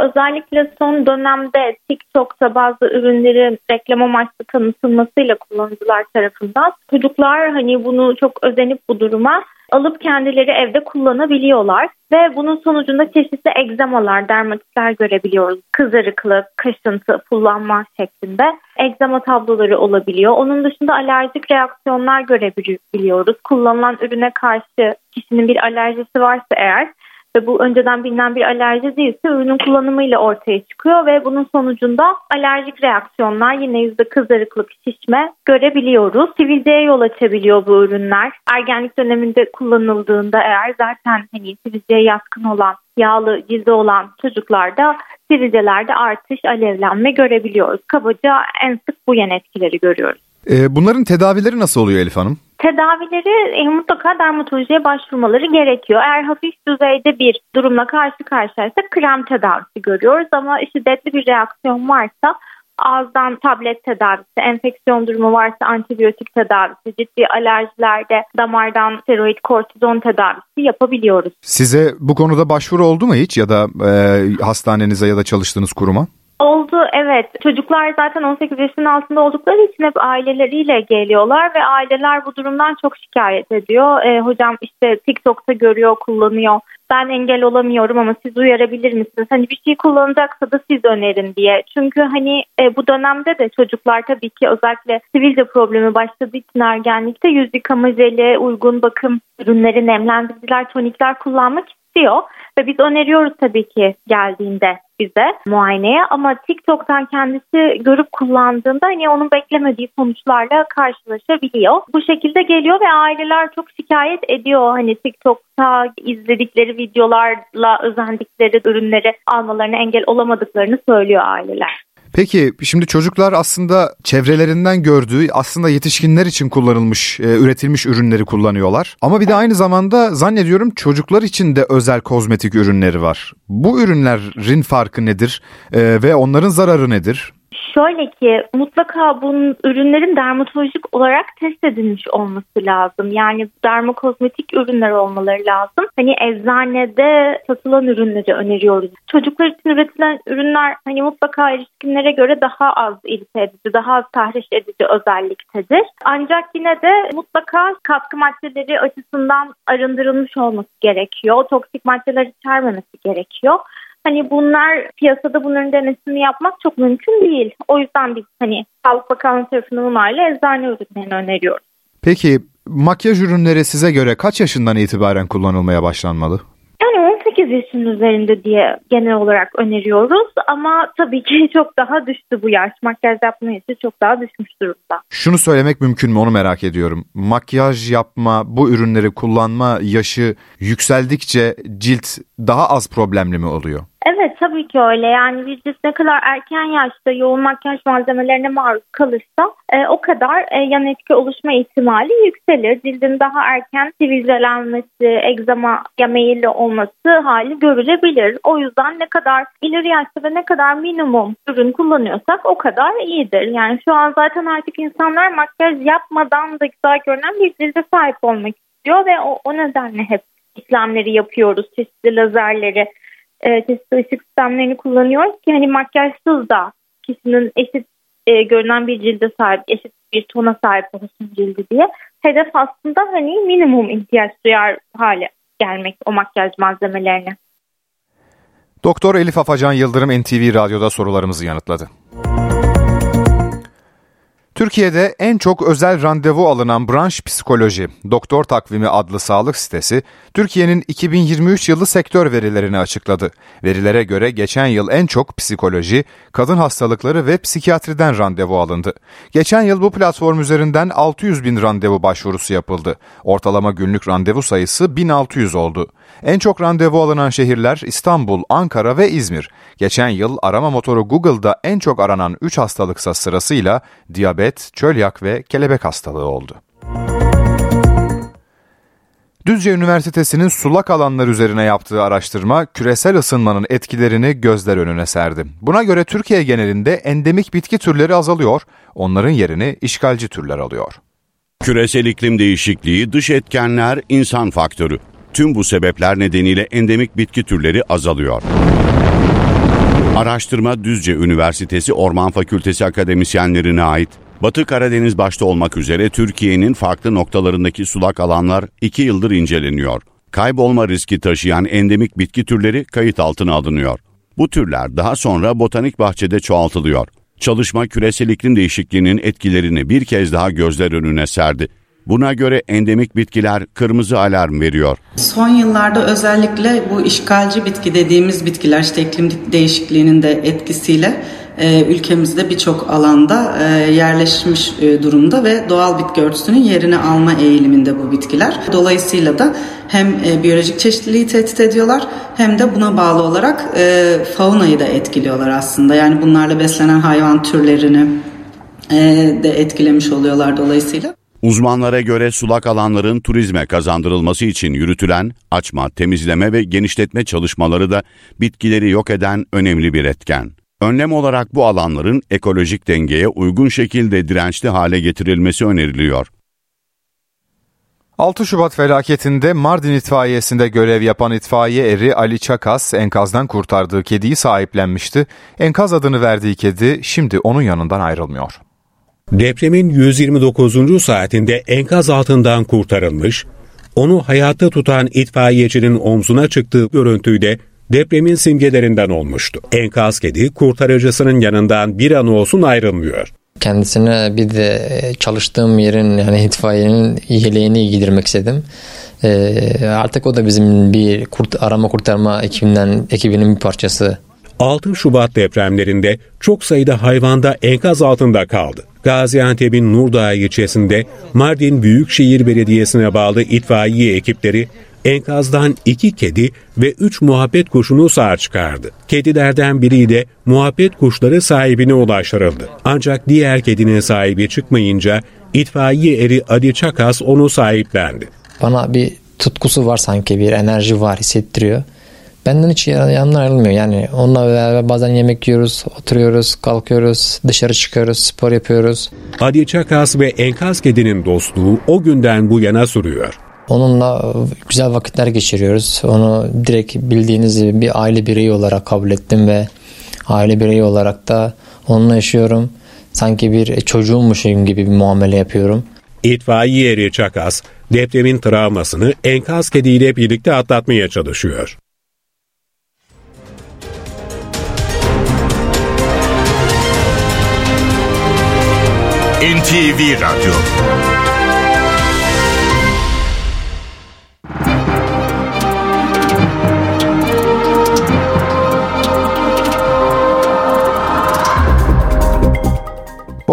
Özellikle son dönemde TikTok'ta bazı ürünlerin reklam amaçlı tanıtılmasıyla kullanıcılar tarafından çocuklar hani bunu çok özenip bu duruma alıp kendileri evde kullanabiliyorlar ve bunun sonucunda çeşitli egzamalar, dermatitler görebiliyoruz. Kızarıklık, kaşıntı, pullanma şeklinde egzama tabloları olabiliyor. Onun dışında alerjik reaksiyonlar görebiliyoruz. Kullanılan ürüne karşı kişinin bir alerjisi varsa eğer ve bu önceden bilinen bir alerji değilse ürünün kullanımıyla ortaya çıkıyor ve bunun sonucunda alerjik reaksiyonlar yine yüzde kızarıklık, şişme görebiliyoruz. Sivilceye yol açabiliyor bu ürünler. Ergenlik döneminde kullanıldığında eğer zaten hani sivilceye yatkın olan yağlı cildi olan çocuklarda sivilcelerde artış, alevlenme görebiliyoruz. Kabaca en sık bu yan etkileri görüyoruz. E, bunların tedavileri nasıl oluyor Elif Hanım? Tedavileri e, mutlaka dermatolojiye başvurmaları gerekiyor. Eğer hafif düzeyde bir durumla karşı karşıyaysak krem tedavisi görüyoruz ama şiddetli bir reaksiyon varsa ağızdan tablet tedavisi, enfeksiyon durumu varsa antibiyotik tedavisi, ciddi alerjilerde damardan steroid, kortizon tedavisi yapabiliyoruz. Size bu konuda başvuru oldu mu hiç ya da e, hastanenize ya da çalıştığınız kuruma? Oldu evet. Çocuklar zaten 18 yaşın altında oldukları için hep aileleriyle geliyorlar ve aileler bu durumdan çok şikayet ediyor. E, hocam işte TikTok'ta görüyor, kullanıyor. Ben engel olamıyorum ama siz uyarabilir misiniz? Hani bir şey kullanacaksa da siz önerin diye. Çünkü hani e, bu dönemde de çocuklar tabii ki özellikle sivilce problemi başladığı için ergenlikte yüz yıkama jeli, uygun bakım ürünleri, nemlendiriciler, tonikler kullanmak istiyor. Ve biz öneriyoruz tabii ki geldiğinde bize muayeneye ama TikTok'tan kendisi görüp kullandığında hani onun beklemediği sonuçlarla karşılaşabiliyor. Bu şekilde geliyor ve aileler çok şikayet ediyor. Hani TikTok'ta izledikleri videolarla özendikleri ürünleri almalarına engel olamadıklarını söylüyor aileler. Peki şimdi çocuklar aslında çevrelerinden gördüğü aslında yetişkinler için kullanılmış, e, üretilmiş ürünleri kullanıyorlar. Ama bir de aynı zamanda zannediyorum çocuklar için de özel kozmetik ürünleri var. Bu ürünlerin farkı nedir e, ve onların zararı nedir? Şöyle ki mutlaka bunun ürünlerin dermatolojik olarak test edilmiş olması lazım. Yani dermokozmetik ürünler olmaları lazım. Hani eczanede satılan ürünleri öneriyoruz. Çocuklar için üretilen ürünler hani mutlaka erişkinlere göre daha az irite edici, daha az tahriş edici özelliktedir. Ancak yine de mutlaka katkı maddeleri açısından arındırılmış olması gerekiyor. Toksik maddeler içermemesi gerekiyor. Hani bunlar piyasada bunların denesini yapmak çok mümkün değil. O yüzden biz hani Sağlık Bakanlığı tarafından onayla eczane ürünlerini öneriyoruz. Peki makyaj ürünleri size göre kaç yaşından itibaren kullanılmaya başlanmalı? Yani 18 yaşın üzerinde diye genel olarak öneriyoruz ama tabii ki çok daha düştü bu yaş. Makyaj yapma yaşı çok daha düşmüş durumda. Şunu söylemek mümkün mü onu merak ediyorum. Makyaj yapma, bu ürünleri kullanma yaşı yükseldikçe cilt daha az problemli mi oluyor? Evet tabii ki öyle. Yani vücut ne kadar erken yaşta yoğun makyaj malzemelerine maruz kalırsa e, o kadar e, yan etki oluşma ihtimali yükselir. Cildin daha erken sivilcelenmesi, egzama meyilli olması hali görülebilir. O yüzden ne kadar ileri yaşta ve ne kadar minimum ürün kullanıyorsak o kadar iyidir. Yani şu an zaten artık insanlar makyaj yapmadan da güzel görünen bir cilde sahip olmak istiyor ve o, o nedenle hep işlemleri yapıyoruz. Çeşitli lazerleri e, çeşitli ışık sistemlerini kullanıyoruz ki hani makyajsız da kişinin eşit e, görünen bir cilde sahip, eşit bir tona sahip olsun cildi diye. Hedef aslında hani minimum ihtiyaç duyar hale gelmek o makyaj malzemelerine. Doktor Elif Afacan Yıldırım NTV Radyo'da sorularımızı yanıtladı. Türkiye'de en çok özel randevu alınan branş psikoloji, Doktor Takvimi adlı sağlık sitesi, Türkiye'nin 2023 yılı sektör verilerini açıkladı. Verilere göre geçen yıl en çok psikoloji, kadın hastalıkları ve psikiyatriden randevu alındı. Geçen yıl bu platform üzerinden 600 bin randevu başvurusu yapıldı. Ortalama günlük randevu sayısı 1600 oldu. En çok randevu alınan şehirler İstanbul, Ankara ve İzmir. Geçen yıl arama motoru Google'da en çok aranan 3 hastalıksa sırasıyla diyabet, çölyak ve kelebek hastalığı oldu. Düzce Üniversitesi'nin sulak alanlar üzerine yaptığı araştırma küresel ısınmanın etkilerini gözler önüne serdi. Buna göre Türkiye genelinde endemik bitki türleri azalıyor, onların yerini işgalci türler alıyor. Küresel iklim değişikliği, dış etkenler, insan faktörü. Tüm bu sebepler nedeniyle endemik bitki türleri azalıyor. Araştırma Düzce Üniversitesi Orman Fakültesi akademisyenlerine ait. Batı Karadeniz başta olmak üzere Türkiye'nin farklı noktalarındaki sulak alanlar 2 yıldır inceleniyor. Kaybolma riski taşıyan endemik bitki türleri kayıt altına alınıyor. Bu türler daha sonra botanik bahçede çoğaltılıyor. Çalışma küresel iklim değişikliğinin etkilerini bir kez daha gözler önüne serdi. Buna göre endemik bitkiler kırmızı alarm veriyor. Son yıllarda özellikle bu işgalci bitki dediğimiz bitkiler işte iklim değişikliğinin de etkisiyle e, ülkemizde birçok alanda e, yerleşmiş e, durumda ve doğal bitki örtüsünün yerini alma eğiliminde bu bitkiler. Dolayısıyla da hem biyolojik çeşitliliği tehdit ediyorlar hem de buna bağlı olarak faunayı da etkiliyorlar aslında. Yani bunlarla beslenen hayvan türlerini de etkilemiş oluyorlar dolayısıyla. Uzmanlara göre sulak alanların turizme kazandırılması için yürütülen açma, temizleme ve genişletme çalışmaları da bitkileri yok eden önemli bir etken. Önlem olarak bu alanların ekolojik dengeye uygun şekilde dirençli hale getirilmesi öneriliyor. 6 Şubat felaketinde Mardin itfaiyesinde görev yapan itfaiye eri Ali Çakas enkazdan kurtardığı kediyi sahiplenmişti. Enkaz adını verdiği kedi şimdi onun yanından ayrılmıyor. Depremin 129. saatinde enkaz altından kurtarılmış, onu hayatta tutan itfaiyecinin omzuna çıktığı görüntüyü de depremin simgelerinden olmuştu. Enkaz kedi kurtarıcısının yanından bir an olsun ayrılmıyor. Kendisine bir de çalıştığım yerin yani itfaiyenin yeleğini giydirmek istedim. Ee, artık o da bizim bir kurt, arama kurtarma ekibinden ekibinin bir parçası. 6 Şubat depremlerinde çok sayıda hayvanda enkaz altında kaldı. Gaziantep'in Nurdağ ilçesinde Mardin Büyükşehir Belediyesi'ne bağlı itfaiye ekipleri enkazdan iki kedi ve üç muhabbet kuşunu sağ çıkardı. Kedilerden biri de muhabbet kuşları sahibine ulaştırıldı. Ancak diğer kedinin sahibi çıkmayınca itfaiye eri Adi Çakas onu sahiplendi. Bana bir tutkusu var sanki bir enerji var hissettiriyor. Benden hiç yanına ayrılmıyor. Yani onunla beraber bazen yemek yiyoruz, oturuyoruz, kalkıyoruz, dışarı çıkıyoruz, spor yapıyoruz. Adi Çakas ve enkaz kedinin dostluğu o günden bu yana sürüyor. Onunla güzel vakitler geçiriyoruz. Onu direkt bildiğiniz gibi bir aile bireyi olarak kabul ettim ve aile bireyi olarak da onunla yaşıyorum. Sanki bir çocuğummuşum gibi bir muamele yapıyorum. İtfaiye eri Çakas, depremin travmasını enkaz kediyle birlikte atlatmaya çalışıyor. NTV Radyo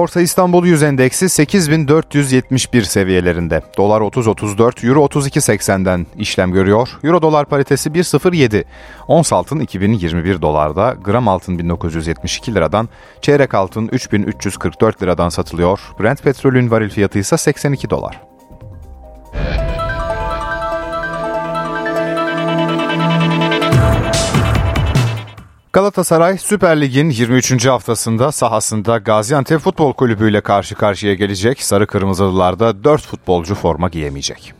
Borsa İstanbul Yüz Endeksi 8471 seviyelerinde. Dolar 30.34, Euro 32.80'den işlem görüyor. Euro dolar paritesi 1.07. Ons altın 2021 dolarda, gram altın 1972 liradan, çeyrek altın 3344 liradan satılıyor. Brent petrolün varil fiyatı ise 82 dolar. Galatasaray Süper Lig'in 23. haftasında sahasında Gaziantep Futbol Kulübü ile karşı karşıya gelecek. Sarı Kırmızılılarda 4 futbolcu forma giyemeyecek.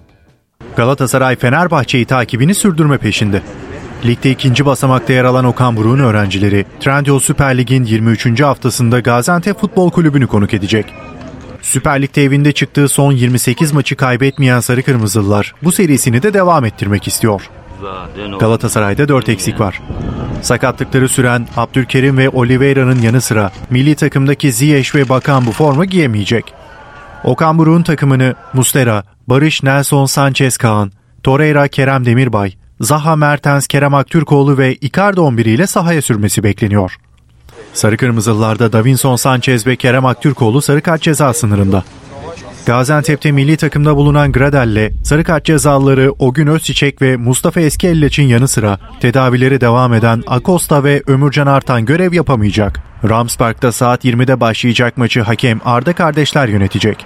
Galatasaray Fenerbahçe'yi takibini sürdürme peşinde. Ligde ikinci basamakta yer alan Okan Buruk'un öğrencileri Trendyol Süper Lig'in 23. haftasında Gaziantep Futbol Kulübü'nü konuk edecek. Süper Lig'de evinde çıktığı son 28 maçı kaybetmeyen Sarı Kırmızılılar bu serisini de devam ettirmek istiyor. Galatasaray'da 4 eksik var. Sakatlıkları süren Abdülkerim ve Oliveira'nın yanı sıra milli takımdaki Ziyech ve Bakan bu forma giyemeyecek. Okan Buruk'un takımını Mustera, Barış Nelson Sanchez Kaan, Torreira Kerem Demirbay, Zaha Mertens Kerem Aktürkoğlu ve Icardi 11 ile sahaya sürmesi bekleniyor. Sarı Kırmızılılarda Davinson Sanchez ve Kerem Aktürkoğlu sarı kart ceza sınırında. Gaziantep'te milli takımda bulunan Gradel'le sarı kart cezalıları Ogün Özçiçek ve Mustafa Eskelleç'in yanı sıra tedavileri devam eden Acosta ve Ömürcan Artan görev yapamayacak. Ramsberg'da saat 20'de başlayacak maçı hakem Arda kardeşler yönetecek.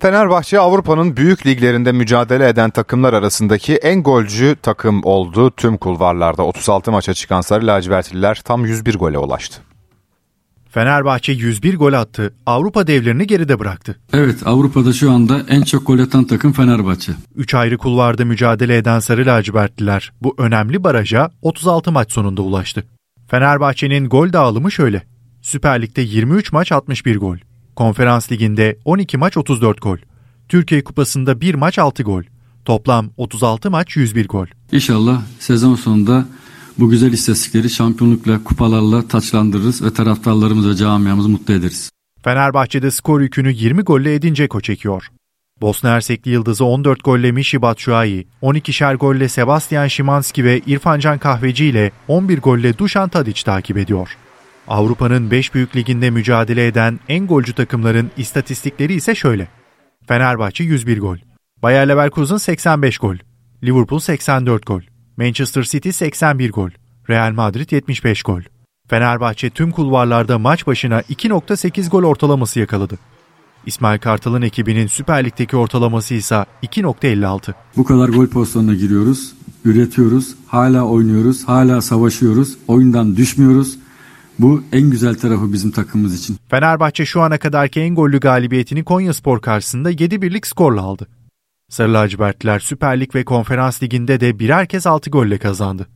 Fenerbahçe Avrupa'nın büyük liglerinde mücadele eden takımlar arasındaki en golcü takım oldu. Tüm kulvarlarda 36 maça çıkan Sarı Lacivertliler tam 101 gole ulaştı. Fenerbahçe 101 gol attı. Avrupa devlerini geride bıraktı. Evet Avrupa'da şu anda en çok gol atan takım Fenerbahçe. 3 ayrı kulvarda mücadele eden Sarı Lacivertliler bu önemli baraja 36 maç sonunda ulaştı. Fenerbahçe'nin gol dağılımı şöyle. Süper Lig'de 23 maç 61 gol. Konferans Ligi'nde 12 maç 34 gol. Türkiye Kupası'nda 1 maç 6 gol. Toplam 36 maç 101 gol. İnşallah sezon sonunda bu güzel istatistikleri şampiyonlukla, kupalarla taçlandırırız ve taraftarlarımız ve camiamızı mutlu ederiz. Fenerbahçe'de skor yükünü 20 golle Edin Dzeko çekiyor. Bosna Hersekli yıldızı 14 golle Mişi Batshuayi, 12'şer golle Sebastian Szymanski ve İrfancan Kahveci ile 11 golle Dušan Tadić takip ediyor. Avrupa'nın 5 büyük liginde mücadele eden en golcü takımların istatistikleri ise şöyle. Fenerbahçe 101 gol, Bayer Leverkusen 85 gol, Liverpool 84 gol, Manchester City 81 gol, Real Madrid 75 gol. Fenerbahçe tüm kulvarlarda maç başına 2.8 gol ortalaması yakaladı. İsmail Kartal'ın ekibinin Süper Lig'deki ortalaması ise 2.56. Bu kadar gol pozisyonuna giriyoruz, üretiyoruz, hala oynuyoruz, hala savaşıyoruz, oyundan düşmüyoruz. Bu en güzel tarafı bizim takımımız için. Fenerbahçe şu ana kadarki en gollü galibiyetini Konyaspor karşısında 7-1'lik skorla aldı. Sarı lacivertliler Süper Lig ve Konferans Ligi'nde de birer kez 6 golle kazandı.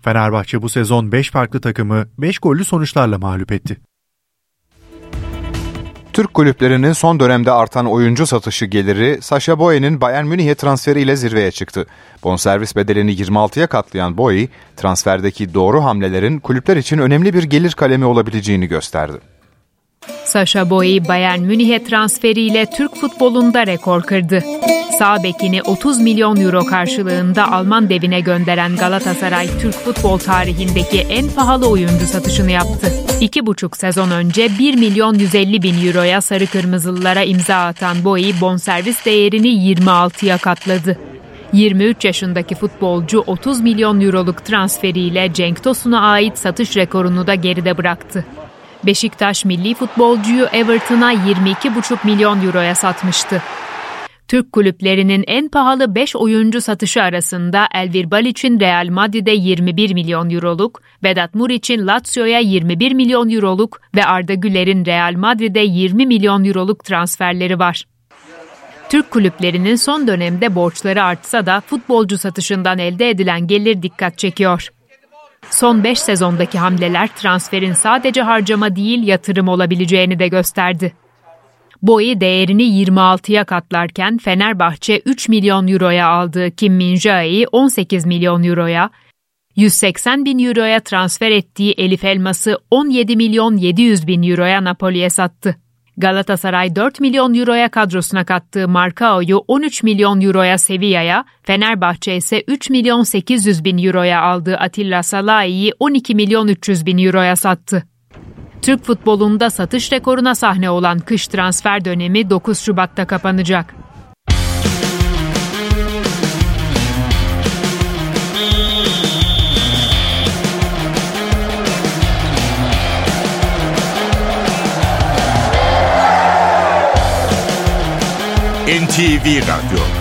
Fenerbahçe bu sezon 5 farklı takımı 5 gollü sonuçlarla mağlup etti. Türk kulüplerinin son dönemde artan oyuncu satışı geliri Sasha Boye'nin Bayern Münih'e transferiyle zirveye çıktı. Bonservis bedelini 26'ya katlayan Boye, transferdeki doğru hamlelerin kulüpler için önemli bir gelir kalemi olabileceğini gösterdi. Sasha Boye Bayern Münih'e transferiyle Türk futbolunda rekor kırdı. Sağ bekini 30 milyon euro karşılığında Alman devine gönderen Galatasaray Türk futbol tarihindeki en pahalı oyuncu satışını yaptı. İki buçuk sezon önce 1 milyon 150 bin euroya sarı kırmızılılara imza atan Boye bonservis değerini 26'ya katladı. 23 yaşındaki futbolcu 30 milyon euroluk transferiyle Cenk Tosun'a ait satış rekorunu da geride bıraktı. Beşiktaş milli futbolcuyu Everton'a 22,5 milyon euroya satmıştı. Türk kulüplerinin en pahalı 5 oyuncu satışı arasında Elvir Balic'in Real Madrid'e 21 milyon euroluk, Vedat Muriç'in Lazio'ya 21 milyon euroluk ve Arda Güler'in Real Madrid'e 20 milyon euroluk transferleri var. Türk kulüplerinin son dönemde borçları artsa da futbolcu satışından elde edilen gelir dikkat çekiyor. Son 5 sezondaki hamleler transferin sadece harcama değil yatırım olabileceğini de gösterdi. Boyi değerini 26'ya katlarken Fenerbahçe 3 milyon euroya aldığı Kim Min-jae'yi 18 milyon euroya, 180 bin euroya transfer ettiği Elif Elmas'ı 17 milyon 700 bin euroya Napoli'ye sattı. Galatasaray 4 milyon euroya kadrosuna kattığı Marcao'yu 13 milyon euroya Sevilla'ya, Fenerbahçe ise 3 milyon 800 bin euroya aldığı Atilla Salahi'yi 12 milyon 300 bin euroya sattı. Türk futbolunda satış rekoruna sahne olan kış transfer dönemi 9 Şubat'ta kapanacak. NTV Radyo